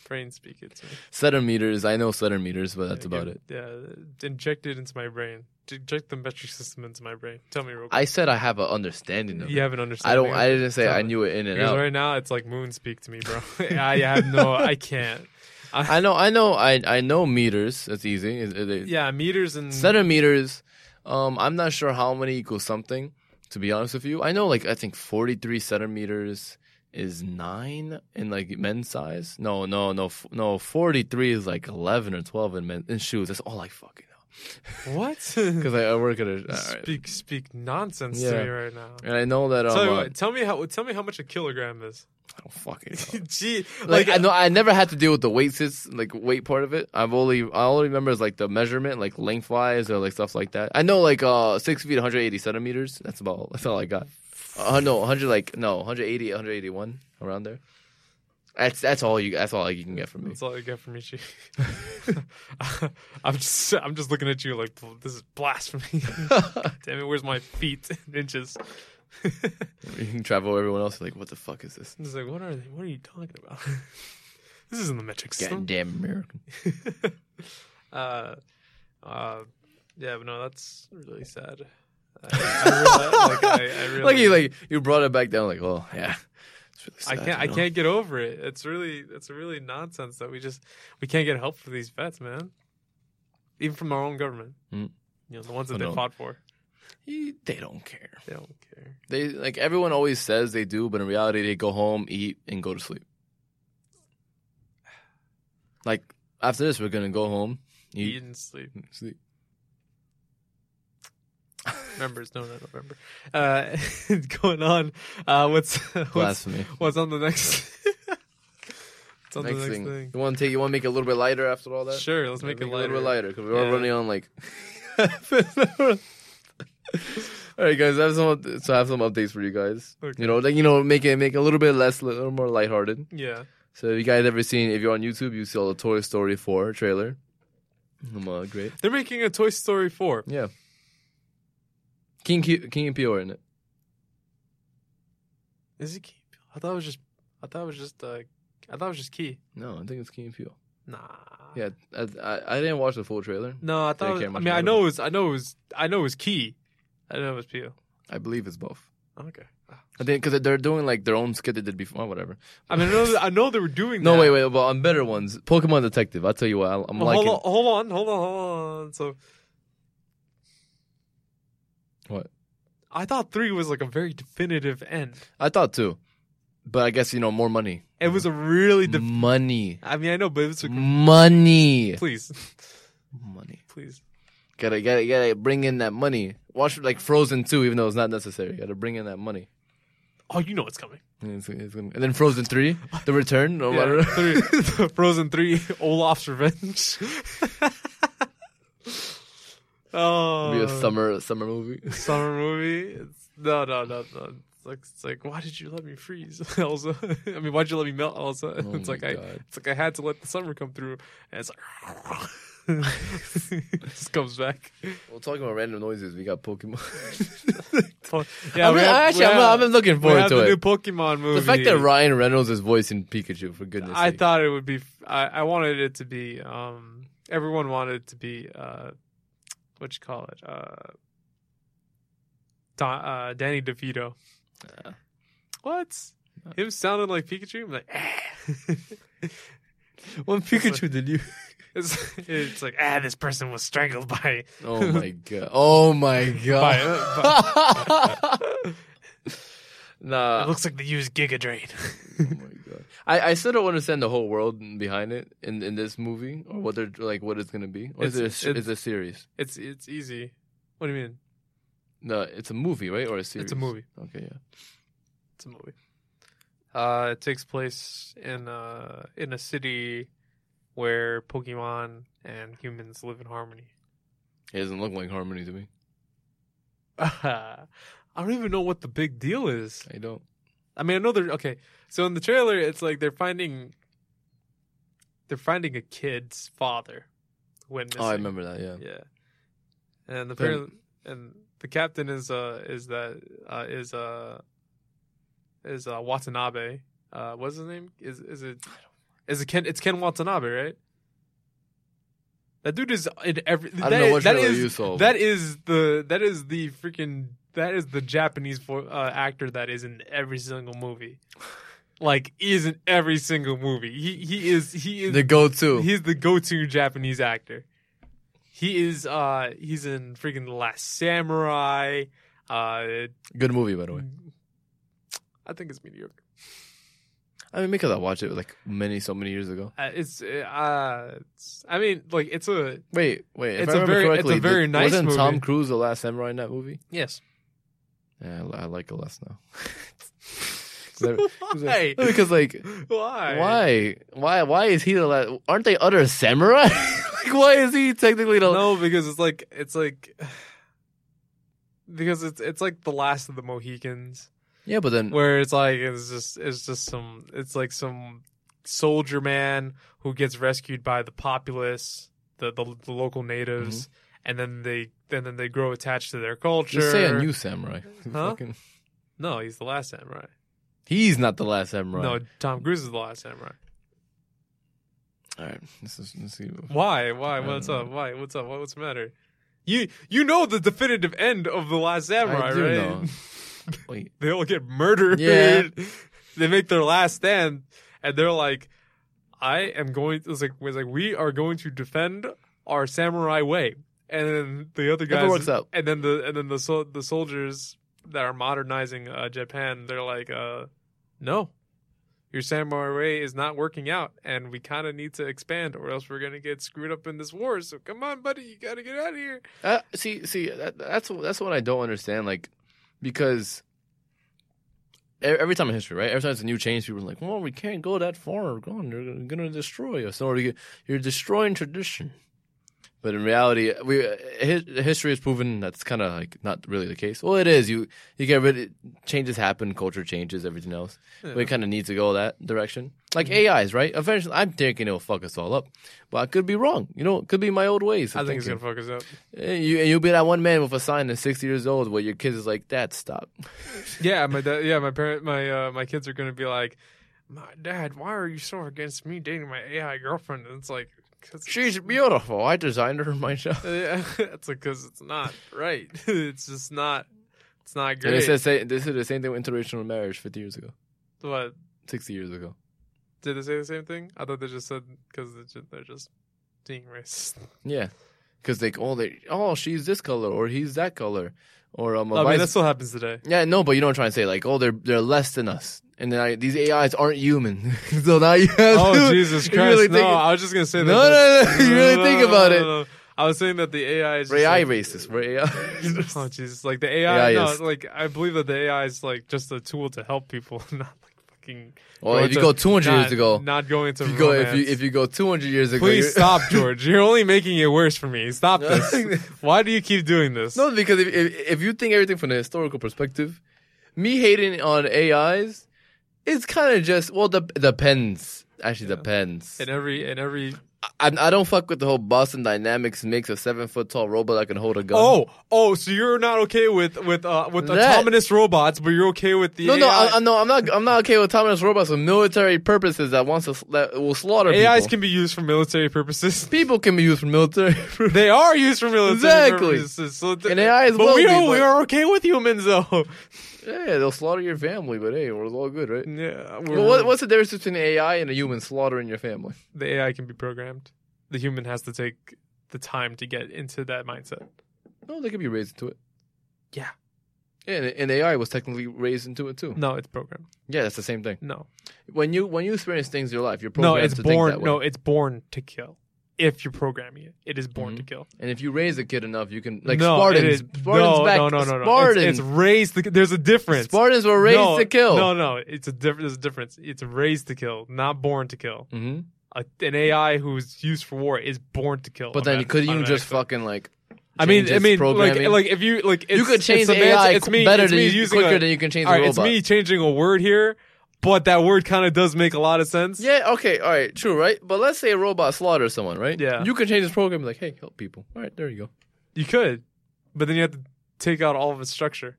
Brain speak it to me. Centimeters, I know centimeters, but that's Yeah, about it. Yeah, inject it into my brain. Inject the metric system into my brain. Tell me real quick. I said I have an understanding of you it. have an I don't. I didn't say I knew it in and Because out. right now it's like moon speak to me, bro. (laughs) I have no. I can't. (laughs) I know. I know. I I know meters. That's easy. It- it- Yeah, meters and Centimeters. Um, I'm not sure how many equals something. To be honest with you, I know like I think 43 centimeters is nine in like men's size. No, no, no, no. Forty three is like eleven or twelve in men in shoes. That's all I fucking know. What? (laughs) Because I, I work at a. right. speak speak nonsense to me right now. And I know that. Um, Tell, you uh, what, tell me how tell me how much a kilogram is. I don't fucking (laughs) know. Gee, Like, like, I know I never had to deal with the weight sys, like weight part of it. I've only I only remember is like the measurement, like lengthwise or like stuff like that. I know like uh six feet, 180 centimeters. That's about that's all I got. Uh, no, 100 like no 180, 181 around there. That's that's all you that's all you can get from me. That's all I get from Ichi. (laughs) I'm just I'm just looking at you like this is blasphemy. (laughs) Damn it, where's my feet in (laughs) inches? you can travel everyone else like what the fuck is this? It's like what are they? What are you talking about? this isn't the metric system. Goddamn American. uh, uh, yeah, but no, that's really sad. I, I realize, like, I, I (laughs) really, Like you like you brought it back down like oh yeah. It's really I can't. I you know? can't get over it. It's really, it's really nonsense that we just we can't get help for these vets, man. Even from our own government, Mm. you know, the ones that I they know. fought for, He- They don't care. they don't care. They like everyone always says they do, but in reality, they go home, eat, and go to sleep. Like after this, we're gonna go home, Eat eat, and sleep. sleep. Remember, it's no, no November. Uh, (laughs) going on. Uh, what's what's Blasphemy. what's on the next? (laughs) what's on Next, the next thing. thing? you want to take? You want to make it a little bit lighter after all that? Sure, let's make, it a lighter. little bit lighter because we're all Yeah. running on like. (laughs) all right, guys. I have some. So I have some updates for you guys. Okay. You know, like you know, make it make it a little bit less, a little more lighthearted. Yeah. So if you guys ever seen? If you're on YouTube, you saw the Toy Story 4 trailer. Um, uh, great. They're making a Toy Story 4. Yeah. King Q, Key and Peele are in it. Is it Key? I thought it was just. I thought it was just. Uh, I thought it was just Key. No, I think it's Key and Peele. Nah. Yeah, I, I, I didn't watch the full trailer. No, I thought. I it was- I mean, I know it. was. I know it was. I know it was Key. I know it was Pio. I believe it's both. Okay. I think because they're doing like their own skit they did before. Oh, whatever. I mean, I know. I know they were doing. No, that. wait, wait. But on better ones, Pokemon Detective. I'll tell you what. I'm Well, liking. hold on, hold on, hold on, hold on. So What? I thought three was like a very definitive end. I thought too, but I guess you know more money. It was a really. Def- money, I mean, I know, but it was like, money, please, money. please. Gotta, gotta, gotta bring in that money. Watch like Frozen 2, even though it's not necessary. Gotta bring in that money. Oh, you know what's coming. And, it's- it's gonna- and then Frozen 3, The Return. No Yeah, three, (laughs) Frozen three, Olaf's Revenge. (laughs) oh, Be a summer summer movie. (laughs) summer movie. It's, no, no, no, no. It's like it's like why did you let me freeze, (laughs) Elsa? I mean, why'd you let me melt, Elsa? Oh it's like my I, it's like I had to let the summer come through, and it's like. it (laughs) just comes back. Well, talking about random noises, we got Pokemon. Yeah, I mean, have- actually, we I'm, have- I'm looking we forward have to the new. Pokemon movie. The fact that Ryan Reynolds is voicing Pikachu, for goodness I sake. thought it would be. I, I wanted it to be. Um, everyone wanted it to be. Uh, what you call it? Uh, Don, uh, Danny DeVito. Uh, What? Him sounding like Pikachu? I'm like, eh. what (laughs) Pikachu did you? it's, it's like, ah, this person was strangled by. Oh my god! Oh my (laughs) god! It (laughs) nah. It looks like they use Giga Drain. (laughs) oh my god! I, I still don't understand the whole world behind it in, in this movie or what they're like what it's gonna be. Or is it It's- a, it's- a series? it's it's easy. What do you mean? No, it's a movie, right? Or a series? It's a movie. Okay, yeah. It's a movie. Uh, it takes place in uh in a city where Pokemon and humans live in harmony. It doesn't look like Harmony to me. (laughs) I don't even know what the big deal is. I don't. I mean, I know they're okay. So in the trailer, it's like they're finding they're finding a kid's father. When Oh, I remember that. Yeah. Yeah, and apparently, and the captain is uh is that uh is uh is uh Watanabe. Uh, what's his name? Is is it is it Ken? It's Ken Watanabe, right? That dude is in every. I don't that know is- what that trailer you saw. That is the that is the freaking that is the Japanese vo- uh, actor that is in every single movie. Like he is in every single movie. He he is he is the go-to. He's the go-to Japanese actor. He is uh he's in freaking The Last Samurai. Uh Good movie, by the way. I think it's mediocre. I mean, because I watched it like many so many years ago. Uh, it's uh, it's, I mean, like it's a Wait, wait. It's a very- it's a very did- nice wasn't Tom. Cruise the last samurai in that movie? yes. Yeah, I, I like it less now. (laughs) (laughs) Why? (laughs) Because like, Why? why, why, why is he the last? Aren't they other samurai? like, why is he technically the? No, because it's like it's like (sighs) because it's it's like the last of the Mohicans, Yeah, but then where it's like it's just it's just some it's like some soldier man who gets rescued by the populace, the the, the local natives, mm-hmm. And then they and then they grow attached to their culture. just say a new samurai. Huh? Fucking- No, he's the last samurai. He's not the last samurai. No, Tom Cruise is the last samurai. All right, this is let's see. Why? Why? What's don't up? Why? What's up? What's the matter? You you know the definitive end of the Last Samurai, I do right? know. (laughs) Wait, They all get murdered. Yeah. (laughs) they make their last stand, and they're like, "I am going." It's like, it's like we are going to defend our samurai way, and then the other guys, works out. and then the and then the sol- the soldiers that are modernizing uh, Japan, they're like, uh, "No." Your samurai way is not working out, and we kind of need to expand, or else we're gonna get screwed up in this war. So come on, buddy, you gotta get out of here. Uh, see, see, that, that's that's what I don't understand. Like, because every time in history, right? Every time it's a new change, people are like, "Well, we can't go that far. On, they're going to destroy us." Or you're destroying tradition. But in reality, we hi- history has proven that's kind of like not really the case. Well, it is. You you get rid. Changes happen, culture changes, everything else. We kind of need to go that direction. Like Mm-hmm. AIs, right? Eventually, I'm thinking it'll fuck us all up, but I could be wrong. You know, it could be my old ways. I think it's gonna fuck us up. And you and you'll be that one man with a sign that's sixty years old where your kids is like, Dad, stop. (laughs) Yeah, my dad. Yeah, my parent, my uh, my kids are gonna be like, "My dad, why are you so against me dating my AI girlfriend?" And it's like, She's beautiful. I designed her (laughs) myself. yeah, (laughs) like because it's not right. (laughs) it's just not. It's not great. says say, this is the same thing with interracial marriage fifty years ago, what sixty years ago. did they say the same thing? I thought they just said because they're just, being racist. Yeah, because they oh they oh she's this color or he's that color or um. I mean, that still happens today. yeah, no, but you don't try and say like oh they're they're less than us. And then I, these AIs aren't human, (laughs) so now you have Oh to- Jesus Christ! really no, I was just gonna say that. No, no, no, (laughs) you really think about it. no. I was saying that the AI is AI like- racist. We're AI. (laughs) Oh Jesus! Like the AI, no, AI-ist. like I believe that the AI is like just a tool to help people, not like fucking. well, if you go two hundred not, years ago, not going to. if you go if you if you go two hundred years ago, Please stop, George. You're only making it worse for me. Stop this. Why do you keep doing this? No, because if, if if you think everything from the historical perspective, me hating on AIs, it's kind of just well, the depends. Actually, Yeah. depends. In every, in every. I, I don't fuck with the whole Boston Dynamics makes a seven foot tall robot that can hold a gun. Oh, oh, so you're not okay with with uh, with That- autonomous robots, but you're okay with the no, no, I, I, no, I'm not. I'm not okay with autonomous robots for military purposes that wants to that will slaughter AIs people. can be used for military purposes. (laughs) people can be used for military. They are used for military Exactly. purposes. So th- And AI as but we are we are okay with humans though. (laughs) yeah, they'll slaughter your family, but hey, it's all good, right? Yeah. Well, what, what's the difference between an AI and a human slaughtering your family? the AI can be programmed. The human has to take the time to get into that mindset. No, they could be raised into it. Yeah. Yeah, and, and AI was technically raised into it too. No, it's programmed. Yeah, that's the same thing. No, When you when you experience things in your life, you're no, programmed it's to think born. that way. No, it's born to kill. If you're programming it, it is born Mhm. to kill. and if you raise a kid enough, you can like no, Spartans. It is, Spartans no, back. no, no, no, no. Spartans. It's, it's raised. To, there's a difference. Spartans were raised no, to kill. No, no, it's a different. There's a difference. It's raised to kill, not born to kill. hmm A, an AI who's used for war is born to kill. But then couldn't you just fucking like? I mean, I mean, like, like if you like, it's, you could change the AI It's me. better it's than me using quicker a, than you can change all the right, it's me changing a word here, but that word kind of does make a lot of sense. Yeah, okay, all right, true, right? But let's say a robot slaughters someone, right? Yeah. You can change this program, like, hey, help people. All right, there you go. You could, but then you have to take out all of its structure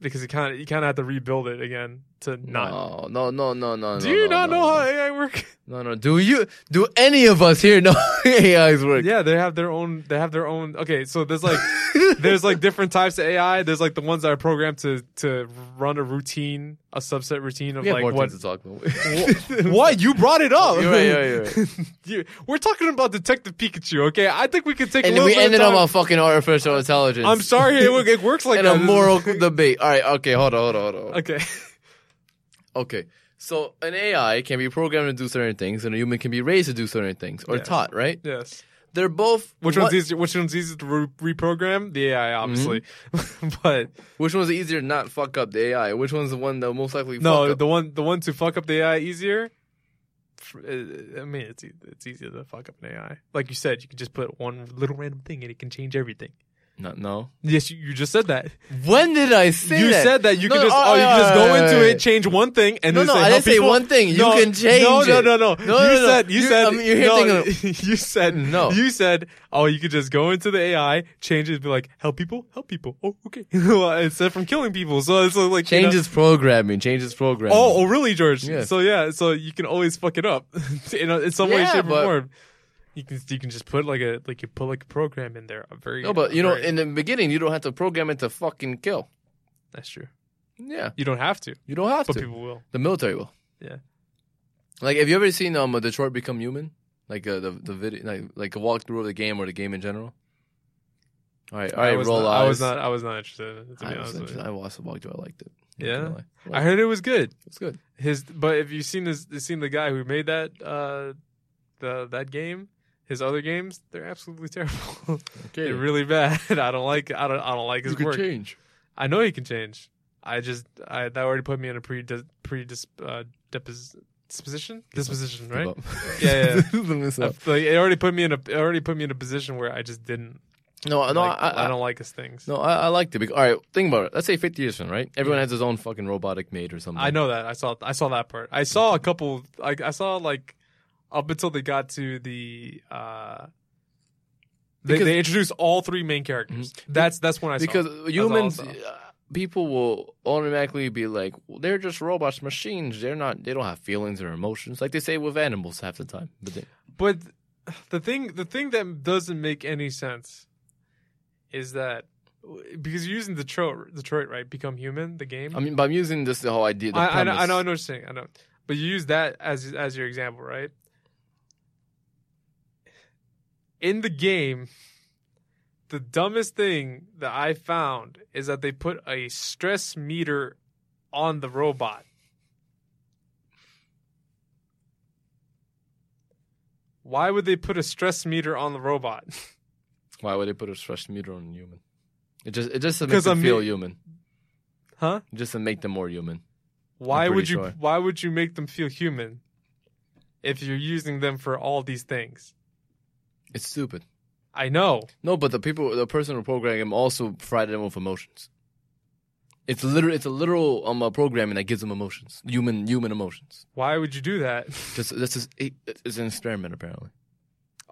because you kind of you kind of have to rebuild it again to not. No, no, no, no, no. Do you no, not no, know no. how AI work? No, no. Do you? Do any of us here know (laughs) how AIs work? yeah, they have their own. They have their own. Okay, so there's like (laughs) there's like different types of AI. There's like the ones that are programmed to to run a routine, a subset routine of we like what. to talk about. (laughs) what you brought it up? You're right, you're right, you're You- we're talking about Detective Pikachu, okay? I think we could take a and little we ended of on a fucking artificial intelligence. I'm sorry, it, it works like and that. a moral debate. All right, okay, hold on, hold on, hold on. Okay, Okay, So an AI can be programmed to do certain things, and a human can be raised to do certain things or Yes. taught, right? Yes. They're both. Which what- one's easier? Which one's easier to re- reprogram? The AI, obviously. (laughs) but Which one's easier to not fuck up the AI? Which one's the one that most likely no, fuck up? the one the one to fuck up the AI easier. uh, I mean, it's it's easier to fuck up an AI. Like you said, you can just put one little random thing and it can change everything. No, no. Yes, you, you just said that. When did I say that? you that? said that you No, can just no, oh, you uh, can just go into it, uh, change one thing, and No, then no, say, I didn't say one thing. You No, can change No, no, no, no. No, you no, no. said you said um, I mean, no, (laughs) you said No. You said oh, you could just go into the AI, change it, be like help people, help people. Oh, okay. (laughs) Instead from killing people, so it's like you know- Changes programming. Changes programming. Oh, oh, really, George? Yeah. So yeah, so you can always fuck it up (laughs) in, in some way, Yeah, shape, or form. You can you can just put like a like you put like a program in there. A very no, but you know, very- in the beginning, you don't have to program it to fucking kill. that's true. Yeah, You don't have to, you don't have to. but to. people will. The military will. Yeah. Like, have you ever seen um Detroit Become Human? Like uh, the the video, like like a walkthrough of the game or the game in general. All right, all right, I roll not, eyes. I was not. I was not interested. In it, to I, be was honest interested. I watched the walkthrough. I liked it. Yeah? I heard it was good. it's good. His, but if you've seen his, seen the guy who made that, uh, the that game, his other games, they're absolutely (laughs) terrible. Okay, they're really bad. (laughs) I don't like. I don't. I don't like his you could work. change. I know he can change. I just. I that already put me in a pre pre uh, depos, disposition disposition right. Yeah, yeah. (laughs) I like it already put me in a. It already put me in a position where I just didn't. No, no, like, I, I, don't like his things. no, I, I liked it. Because, all right, think about it. Let's say 50 years from, right? Everyone has his own fucking robotic maid or something. I know that. I saw. I saw that part. I saw a couple. I, I saw like up until they got to the. uh They, Because- they introduced all three main characters. That's that's when I saw. because it. humans, That's all I saw. uh, people will automatically be like, well, they're just robots, machines. They're not. They don't have feelings or emotions, like they say with animals half the time. But they, But (sighs) the thing, the thing that doesn't make any sense is that because you're using Detroit, Detroit, right? Become Human, the game. I mean, but I'm using this the whole idea. The I, I, know, I know, I know what you're saying. I know, but you use that as as your example, right? In the game, the dumbest thing that I found is that they put a stress meter on the robot. Why would they put a stress meter on the robot? (laughs) Why would they put a stress meter on a human? It just it just to make them I'm feel me- human. Huh? Just to make them more human. Why would you sure. why would you make them feel human if you're using them for all these things? It's stupid. I know. No, but the people, the person who programmed him also provided them with emotions. It's literal. It's a literal um uh, programming that gives them emotions, human human emotions. Why would you do that? (laughs) Just this is it, it's an experiment apparently.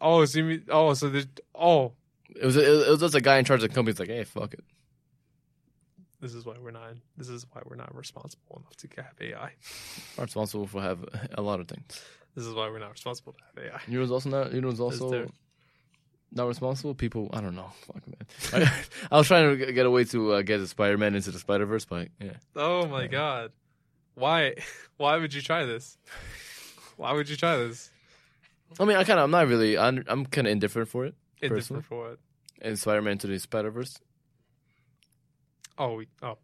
Oh, so you mean, oh, so there's, oh, It was it was just a guy in charge of the company. He's like, hey, fuck it. this is why we're not, this is why we're not responsible enough to have AI. I'm responsible for have a lot of things. This is why we're not responsible to have AI. You what's also not. You That's also. Not responsible. People, I don't know. Fuck man. I, (laughs) I was trying to get a way to uh, get the Spider Man into the Spider Verse, but yeah. Oh my God. Why, (laughs) why would you try this? Why would you try this? I mean, I kind of, I'm not really. I'm, I'm kind of indifferent for it. Indifferent for what? And Spider Man to the Spider Verse. Oh, we, oh.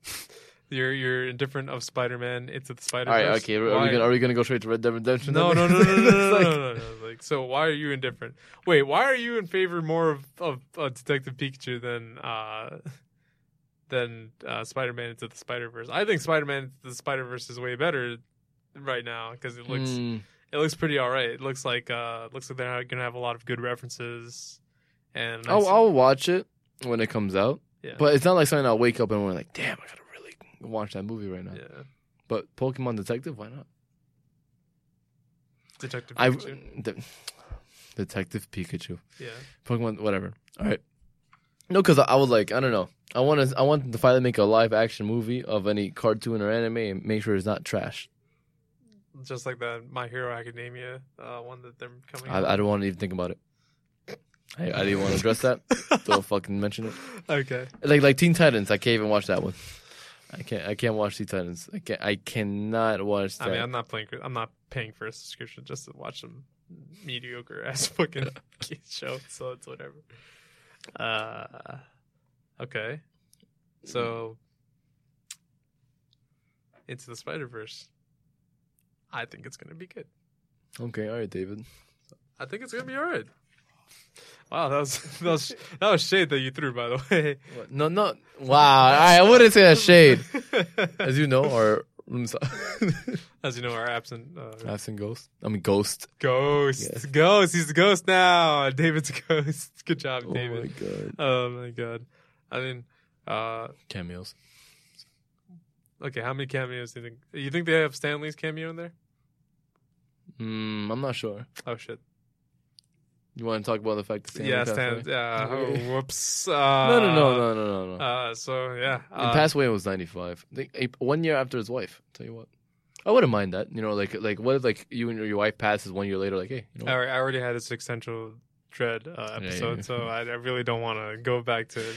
You're, you're indifferent of Spider-Man into the Spider-Verse. All right, okay. Are we, gonna, are we gonna go straight to Red Dead Redemption? No, no, no, no, no, no, It's (laughs) no, like- no, no, no. Like, so why are you indifferent? Wait, why are you in favor more of, of uh, Detective Pikachu than uh, than uh, Spider-Man into the Spider-Verse? I think Spider-Man into the Spider-Verse is way better right now because it looks Hmm. it looks pretty all right. It looks like uh, looks like they're gonna have a lot of good references. And I I'll, I'll watch it when it comes out, yeah, but it's not like something I'll wake up and I'm like, damn, I gotta watch that movie right now. yeah, But Pokemon Detective, why not? Detective I Pikachu. De- (sighs) Detective Pikachu, yeah, Pokemon, whatever. All right. No, because I, I would like, I don't know. I want to, I want to finally make a live action movie of any cartoon or anime and make sure it's not trash. just like the My Hero Academia uh, one that they're coming. I, I don't want to even think about it. I, I didn't want to address that. Don't (laughs) fucking mention it. okay. Like like Teen Titans, I can't even watch that one. I can't. I can't watch Teen Titans. I can't. I cannot watch that. I mean, I'm not playing. I'm not paying for a subscription just to watch some mediocre (laughs) ass fucking show. So it's whatever. Uh, okay. So, into the Spider Verse. I think it's gonna be good. Okay, all right, David. I think it's gonna be all right. Wow, that was (laughs) that was that was shade that you threw, by the way. What? No, no. Wow, I, wouldn't say that shade. As you know, our (laughs) As you know, our absent uh, absent ghost. I mean, ghost. ghost, Yes. ghost. He's the ghost now. (laughs) David's a ghost. Good job, Oh David. Oh my god. Oh my god. I mean, uh, Cameos. okay. How many cameos do you think? You think they have Stan Lee's cameo in there? Mm, I'm not sure. Oh shit. You want to talk about the fact that Stan Lee yeah, passed Stan. away? Yeah. (laughs) Oh, whoops. Uh, No, no, no, no, no, no, no. Uh, so yeah. he Uh, passed away when he was 95. I think eh, one year after his wife. Tell you what. I wouldn't mind that. You know, like like what if like you and your wife passes one year later? Like, hey, you know, I? I already had a existential dread uh, yeah, episode, yeah. so I, I really don't want to go back to it.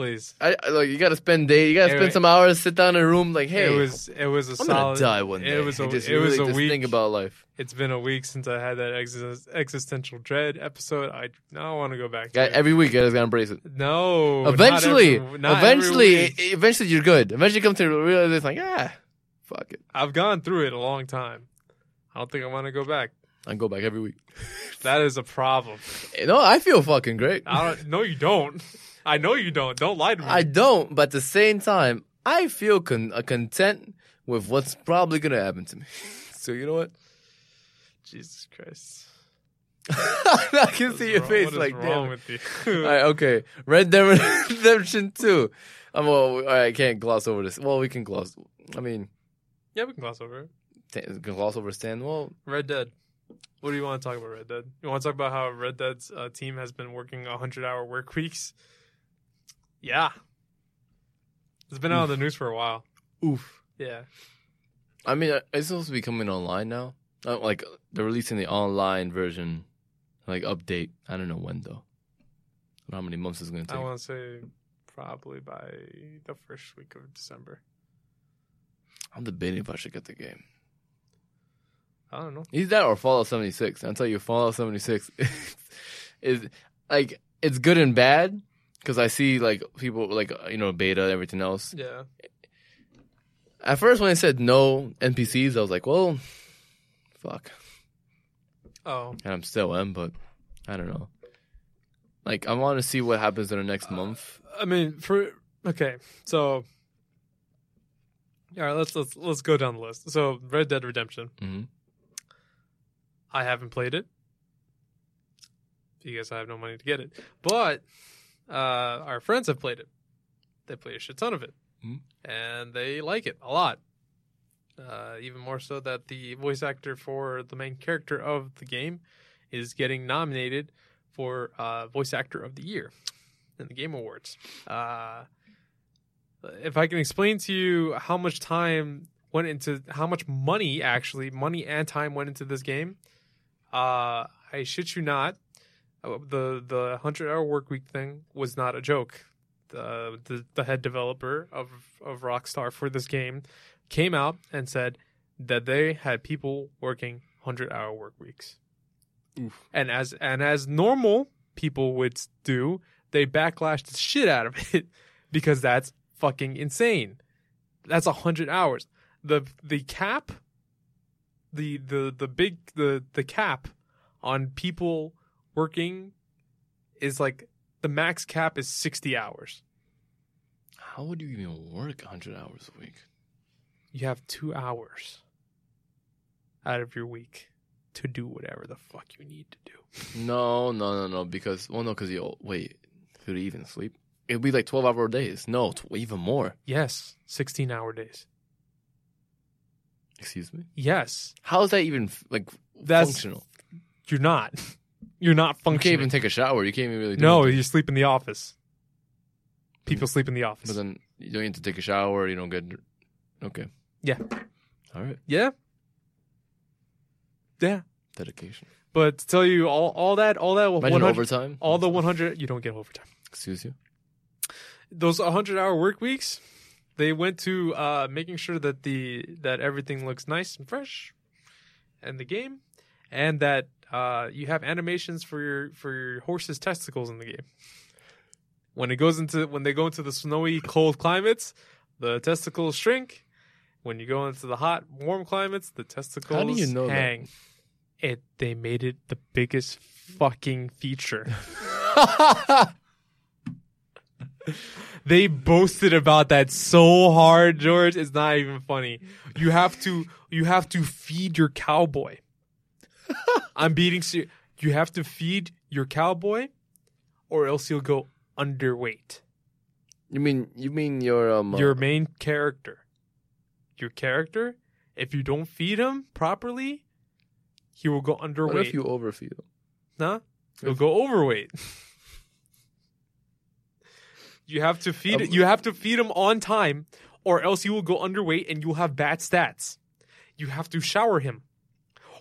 Please. I, I like you got to spend day. You got to It- spend some hours, sit down in a room. Like, hey, it was it was a I'm solid. gonna die one day. It was a just it was really a just week. Think about life. It's been a week since I had that exis- existential dread episode. I now want to go back. To Yeah, it. every week, you guys gotta embrace it. no. not eventually, every- not every eventually, week. e- eventually, you're good. Eventually, you come to realize, it's like, ah, fuck it. I've gone through it a long time. I don't think I want to go back. I go back every week. That is a problem. (laughs) No, I feel fucking great. I don't. No, you don't. (laughs) I know you don't. Don't lie to me. I don't, but at the same time, I feel con- uh, content with what's probably gonna happen to me. (laughs) so you know what? Jesus Christ. (laughs) I can What's see your wrong- face what is like, wrong damn. with you? (laughs) All right, okay. Red Dead Redemption Two. I'm all, all right. I can't gloss over this. Well, we can gloss. I mean, yeah, we can gloss over it. t- gloss over Stan. Well, Red Dead. What do you want to talk about, Red Dead? You want to talk about how Red Dead's uh, team has been working 100 hour work weeks? Yeah. It's been out of the news for a while. oof. Yeah. I mean, uh, it's supposed to be coming online now. Uh, like they're releasing the online version, like update. I don't know when though. I don't know how many months it's gonna take? I want to say probably by the first week of December. I'm debating if I should get the game. I don't know. Either that or Fallout 76. I'll tell you, Fallout 76 (laughs) is like it's good and bad because I see like people like you know beta everything else. Yeah. At first, when it said no NPCs, I was like, well, fuck. Oh. And I'm still am, but I don't know. Like I want to see what happens in the next month. I mean, for okay, so all right, let's let's let's go down the list. So, Red Dead Redemption. hmm I haven't played it because I have no money to get it. But uh, our friends have played it. They play a shit ton of it, Mhm. and they like it a lot. Uh, even more so that the voice actor for the main character of the game is getting nominated for uh, voice actor of the year in the Game Awards. Uh, if I can explain to you how much time went into, how much money actually, money and time went into this game, uh, I shit you not, Oh, the the hundred hour work week thing was not a joke. The, the the head developer of of Rockstar for this game came out and said that they had people working hundred hour work weeks, Oof. and as and as normal people would do, they backlashed the shit out of (laughs) it because that's fucking insane. That's a hundred hours. the The cap the the the big the the cap on people working is like the max cap is 60 hours. How would you even work 100 hours a week? You have 2 hours out of your week to do whatever the fuck you need to do. No, no, no, no. Because well, no, because you wait. Could you even sleep? It'd be like 12 hour days. No, tw- even more. Yes, 16 hour days. Excuse me. Yes. How is that even like That's functional? you're not you're not You functioning. can't even take a shower. You can't even really. Do no, anything. you sleep in the office. People sleep in the office. But then you don't need to take a shower. You don't get. Okay. Yeah. All right. yeah. Yeah. Dedication. But to tell you all all that all that Imagine 100 overtime. all the 100 you don't get overtime. Excuse you. those 100 hour work weeks they went to uh, making sure that the that everything looks nice and fresh and the game and that uh, you have animations for your for your horse's testicles in the game when it goes into when they go into the snowy cold climates the testicles shrink When you go into the hot, warm climates, the testicles you know that? hang. It they made it the biggest fucking feature. (laughs) they boasted about that so hard, George. It's not even funny. You have to you have to feed your cowboy. I'm beating ser- you have to feed your cowboy or else he'll go underweight. you mean you mean your um uh, Your main character. Your character, if you don't feed him properly, he will go underweight. what if you overfeed him? Huh? He'll go overweight. you have to feed Um. You have to feed him on time, or else he will go underweight and you'll have bad stats. You have to shower him,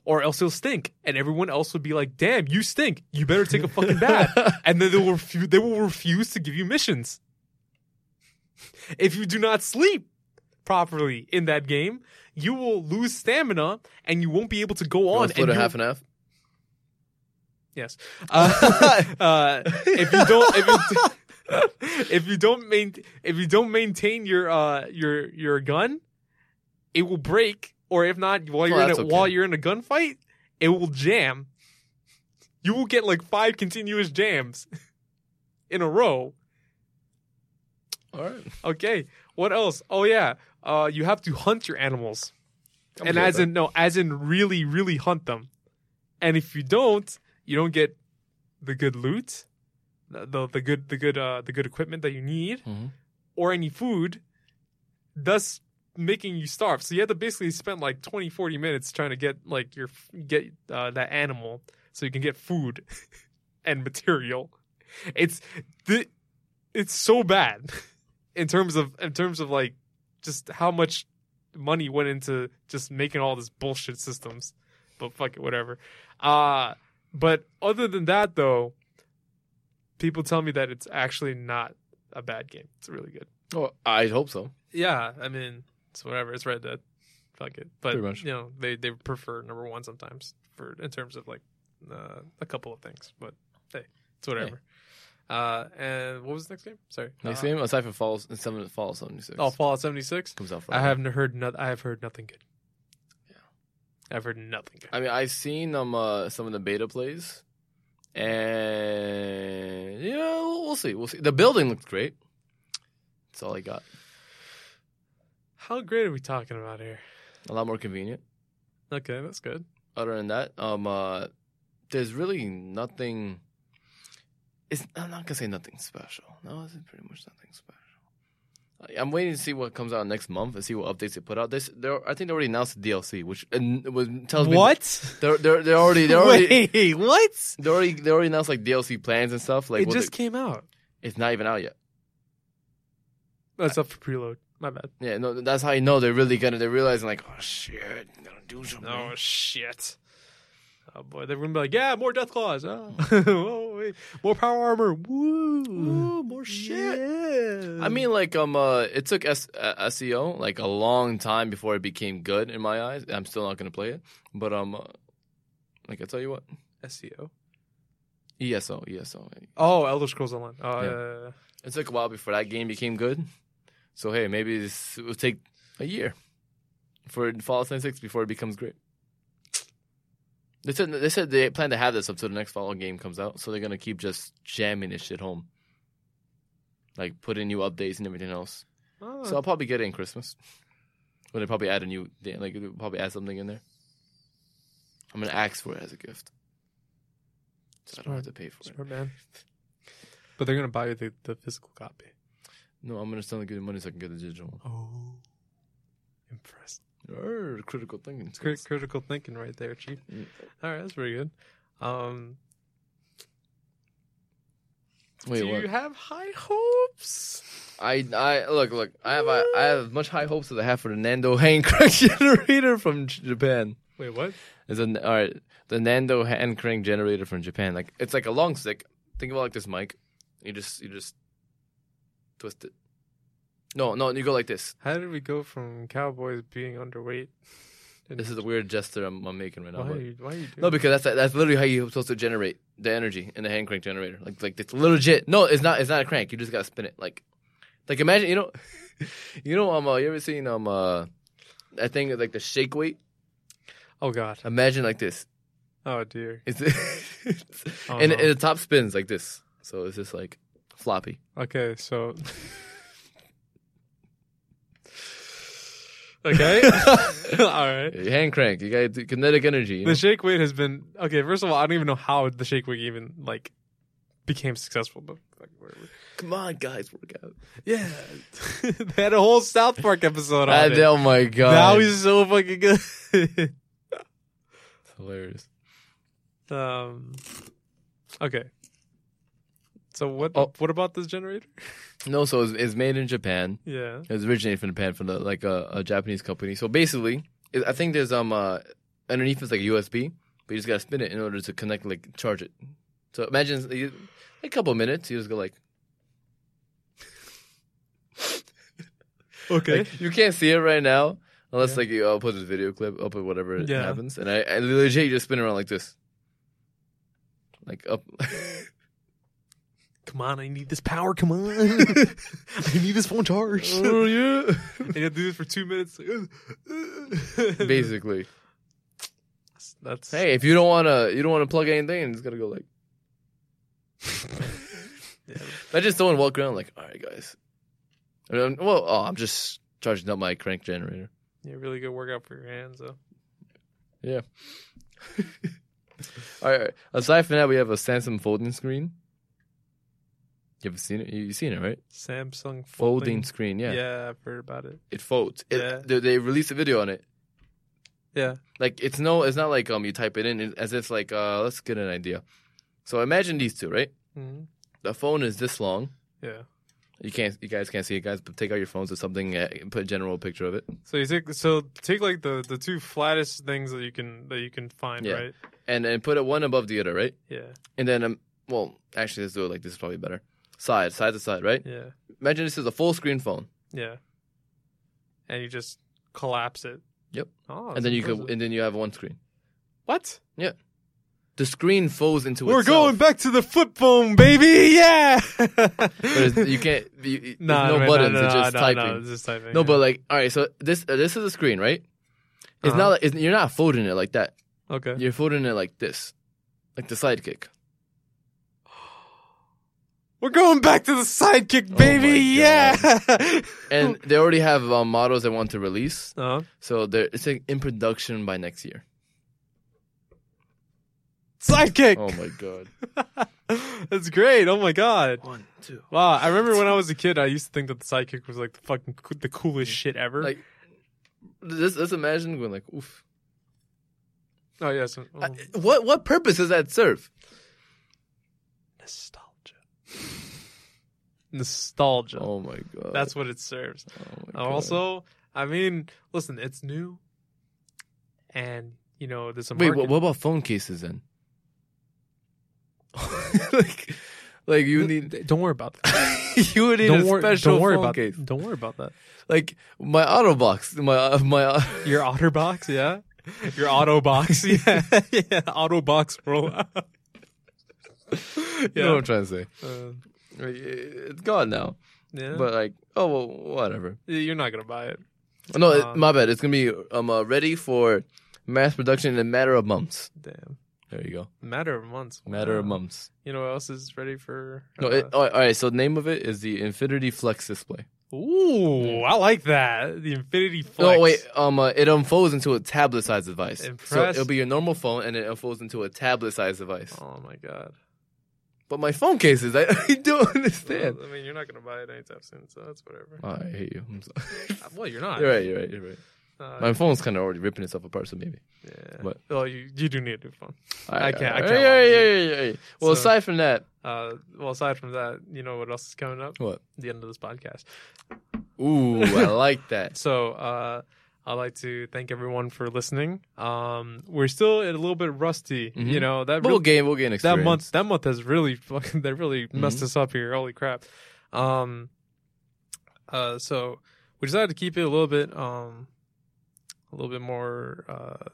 or else he'll stink, and everyone else will be like, "Damn, you stink! You better take a fucking (laughs) bath." and then they will refu- they will refuse to give you missions if you do not sleep properly in that game. You will lose stamina, and you won't be able to go on. split and half and half. Yes. Uh, (laughs) uh, if you don't, if you, (laughs) if you don't main, if you don't maintain your uh your your gun, it will break. Or if not, while Oh, you're in a, okay. while you're in a gunfight, it will jam. You will get like five continuous jams (laughs) in a row. All right. Okay. What else? Oh yeah. Uh, you have to hunt your animals, I'm and as with in no, as in really, really hunt them. And if you don't, you don't get the good loot, the the, the good the good uh the good equipment that you need, that. Mhm. or any food, thus making you starve. So you have to basically spend like 20, 40 minutes trying to get like your get uh, that animal so you can get food (laughs) and material. It's the it's so bad (laughs) in terms of in terms of like just how much money went into just making all this bullshit systems. But fuck it, whatever. Uh but other than that though, people tell me that it's actually not a bad game. It's really good. Oh, I hope so. Yeah, I mean, it's whatever. It's Red Dead. Fuck it. But Pretty much. you know, they they prefer number one sometimes for in terms of like uh, a couple of things. But hey, it's whatever. Uh, and what was the next game? Sorry, Next uh, game, aside from Falls, seven Fallout seventy six. Oh, Fallout seventy six. comes out. Friday. I haven't heard. No, I have heard nothing good. Yeah. I've heard nothing good. I mean, I've seen um uh, some of the beta plays, and yeah, we'll, we'll see. We'll see. The building looks great. That's all I got. How great are we talking about here? A lot more convenient. Okay, that's good. Other than that, um, uh, there's really nothing. It's I'm not gonna say nothing special. No, it's pretty much nothing special. I'm waiting to see what comes out next month and see what updates they put out. This, they're, I think they already announced the DLC, which and was tells me What? they're they're they're already they're already (laughs) Wait, what? they already they already announced like DLC plans and stuff. Like it just came out. it's not even out yet. That's up for preload. My bad. Yeah, no, that's how you know they're really gonna. They're realizing like, oh shit, I'm gonna do something. Oh shit. Oh boy, they're gonna be like, yeah, more death claws. Oh, (laughs) oh wait, more power armor. Woo, Ooh, more shit. Yeah. I mean, like, um, uh, it took S- uh, SEO like a long time before it became good in my eyes. I'm still not gonna play it, but um, uh, like I tell you what, SEO. ESO, ESO. Oh, Elder Scrolls Online. Oh, Yeah. yeah. yeah, It took a while before that game became good. So hey, maybe this it will take a year for Fallout 76 before it becomes great. They said they said they plan to have this up till the next Fallout game comes out, so they're gonna keep just jamming this shit home, like putting new updates and everything else. Oh, So I'll probably get it in Christmas. When they probably add a new, like probably add something in there. I'm gonna ask for it as a gift, so I don't have to pay for it. man. But they're gonna buy you the, the physical copy. No, I'm gonna still give you money so I can get the digital one. Oh, impressed. Arr, critical thinking. Critical thinking right there, chief. Mm. All right, that's pretty good. Um, Wait, do what? you have high hopes? I, I look, look. I have, I, I have much high hopes that I have for the Nando hand crank (laughs) generator from Japan. Wait, what? It's an all right. The Nando hand crank generator from Japan. Like it's like a long stick. Think about like this mic. You just, you just twist it. No, no, you go like this. How did we go from cowboys being underweight? (laughs) This is a weird gesture I'm, I'm making right now. why, but- are you, why are you doing No, because that's that's literally how you're supposed to generate the energy in the hand crank generator. Like like it's legit. No, it's not. It's not a crank. You just gotta spin it. Like like imagine you know, (laughs) you know um uh, you ever seen um uh I think like the shake weight. Oh god. Imagine like this. Oh dear. (laughs) It's, Oh, and, no. and the top spins like this. So it's just like floppy. Okay, so. okay. (laughs) All right. Hand crank. You got kinetic energy. you know? The shake weight has been okay. First of all, I don't even know how the shake weight even like became successful, but like. Come on, guys, work out. yeah, (laughs) they had a whole South Park episode on Ah, it. oh my god. Now he's so fucking good. It's hilarious. (laughs) um. Okay. So what? Oh. What about this generator? (laughs) No, so it's, it's made in Japan. Yeah. it's was originated from Japan from the, like a, a Japanese company. So basically, it, I think there's um uh, underneath it's like a USB, but you just gotta spin it in order to connect like charge it. So imagine you, a couple minutes, you just go like, (laughs) Okay. like, you can't see it right now unless Yeah. like you I'll put this video clip, I'll put whatever Yeah. happens, and I, I legit you just spin around like this, like up. (laughs) Come on, I need this power. Come on, (laughs) I need this phone charged. oh yeah. (laughs) and you do this for two minutes. (laughs) Basically, That's hey, if you don't wanna you don't wanna plug anything, just gotta go like. Yeah. Imagine someone walk around like, all right, guys. I'm- well, oh, I'm just charging up my crank generator. Yeah, really good workout for your hands though. All right, all right. Aside from that, we have a Samsung folding screen. You ever seen it? You- You've seen it, right? Samsung Folding, folding. screen, yeah. Yeah, I've heard about it. It folds. It, Yeah. they, they released a video on it. Yeah. Like it's no, it's not like um you type it in as if like uh let's get an idea. So imagine these two, right? hmm The phone is this long. Yeah. You can't, you guys can't see it, guys. But take out your phones or something, uh, put a general picture of it, So you take so take like the the two flattest things that you can that you can find, Yeah. right? and then put it one above the other, right? Yeah. And then um, well, actually, let's do it like this is probably better. Side, side to side, right? Yeah. Imagine this is a full screen phone, Yeah. And you just collapse it. Yep. Oh, and then you could, could and then you have one screen. what? Yeah. The screen folds into itself. We're itself. going back to the flip phone, baby. (laughs) Yeah. But it's, you can't. You, you- no, there's no man, buttons. No, it's just no, typing. No, it's just typing. No, yeah. but like, all right. So this uh, this is a screen, right? It's Uh-huh. not. Like, it's, you're not folding it like that. okay. You're folding it like this, like the sidekick. We're going back to the sidekick, Oh baby. my yeah. (laughs) And they already have um, models they want to release, uh, so they're it's like in production by next year. sidekick. Oh my god! (laughs) That's great. Oh my god. One, two. Wow. I remember when I was a kid, I used to think that the sidekick was like the fucking coo- the coolest shit ever. Like, let's, let's imagine going like, oof. oh yes. Oh, what what purpose does that serve? nostalgia. Nostalgia. Oh my god! That's what it serves. Oh my God. Also, I mean, listen, it's new, and you know, there's a Wait, market. what, what about phone cases then? (laughs) like, like you need Don't worry about that. (laughs) you would need don't a worry. special Don't worry phone about. case. Don't worry about that. Like my OtterBox, my uh, my. Uh, Your (laughs) OtterBox, yeah. Your OtterBox, yeah, yeah. OtterBox roll. (laughs) You know what I'm trying to say? Uh, It's gone now. yeah. But like, oh well, whatever. you're not gonna buy it. No, it- Uh, my bad. It's gonna be um uh, ready for mass production in a matter of months. Damn. There you go. Matter of months. Matter of months. You know what else is ready for? No, uh, it, oh, all right. So the name of it is the Infinity Flex display. Ooh, I like that. The Infinity Flex. No, wait. Um, uh, it unfolds into a tablet-sized device. So it'll be your normal phone, and it unfolds into a tablet-sized device. Oh my god. But my phone cases, I, (laughs) I don't understand. Well, I mean, you're not gonna buy it anytime soon, so that's whatever. Oh, I hate you. I'm sorry. (laughs) Uh, Well, you're not. you're right. You're right. You're right. Uh, My phone's kind of already ripping itself apart, so maybe. yeah. But- well, you you do need a new phone. Right, can't- I can't Yeah, yeah, yeah, yeah, yeah. Well, So- aside from that, Uh, well, aside from that, you know what else is coming up? what? The end of this podcast. Ooh, I like that. (laughs) So uh, I'd like to thank everyone for listening. Um, we're still a little bit rusty. Mhm. You know that But we'll gain, we'll gain experience. that month that month has really fucking (laughs) that really messed Mhm. us up here. Holy crap. Um, uh, so we decided to keep it a little bit um, a little bit more uh,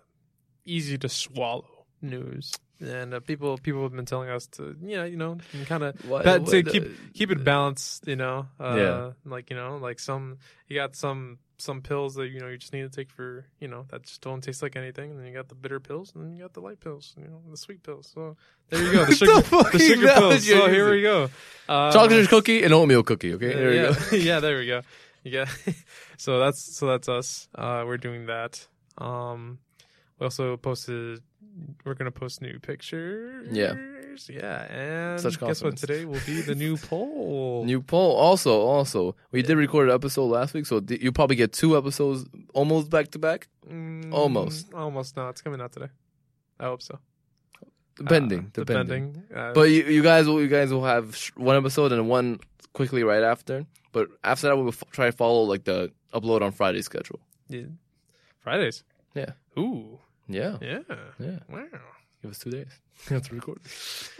easy to swallow news. And uh, people people have been telling us to yeah you know kind of to keep uh, keep it balanced, you know. Uh, Yeah. Like you know, like some you got some some pills that you know you just need to take for you know that just don't taste like anything, and then you got the bitter pills, and then you got the light pills, you know, the sweet pills. So there you go, (laughs) the The sugar, the, fucking sugar pills. So here we go, uh, Chocolate cookie and oatmeal cookie. Okay, yeah, there you yeah. go. yeah, there we go. Yeah, (laughs) so that's so that's us. Uh, we're doing that. Um, we also posted. We're gonna post new pictures. Yeah. Yeah, and Such guess what? Today will be the new (laughs) poll. New poll. Also, also, we did record an episode last week, so you probably get two episodes almost back to back, Mm, Almost. almost. No, it's coming out today. I hope so. depending, Uh, depending. depending. Uh, But you, you guys will you guys will have sh- one episode and one quickly right after. But after that, we'll f- try to follow like the upload on Friday schedule. yeah. Fridays. Yeah. Ooh. Yeah, Yeah. yeah. Wow. Give us two days. (laughs) That's record. (laughs)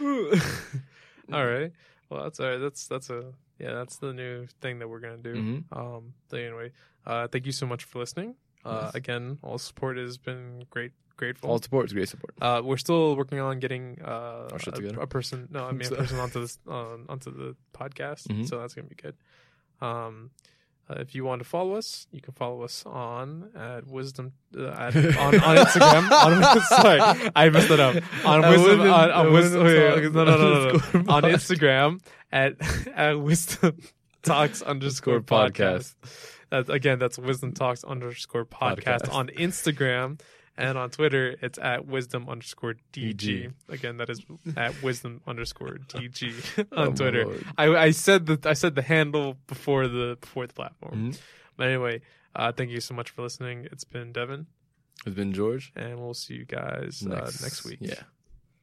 all right. Well, that's all right. That's that's a yeah. That's the new thing that we're gonna do. hmm Um. But anyway, uh, thank you so much for listening. Uh, Yes. again, all support has been great, grateful. All support is great support. Uh, we're still working on getting uh, Our shit a, together. a person. No, I mean a (laughs) So- person onto this um, onto the podcast. Mhm. So that's gonna be good. Um, uh, if you want to follow us, you can follow us on at wisdom uh, at, on, on Instagram. (laughs) on, (laughs) sorry, I messed it up. On wisdom, Wisdom- on, on wisdom. Wisdom no, no, no, no, no. On Instagram at (laughs) at wisdom talks underscore podcast. That's again, that's wisdom talks underscore podcast, Podcast. on Instagram. And on Twitter, it's at wisdom underscore DG. Again, that is at wisdom underscore DG (laughs) Oh, on my Twitter. I, I said the I said the handle before the before the platform. Mhm. But anyway, uh, thank you so much for listening. It's been Devin, It's been George. and we'll see you guys uh, next week. Yeah.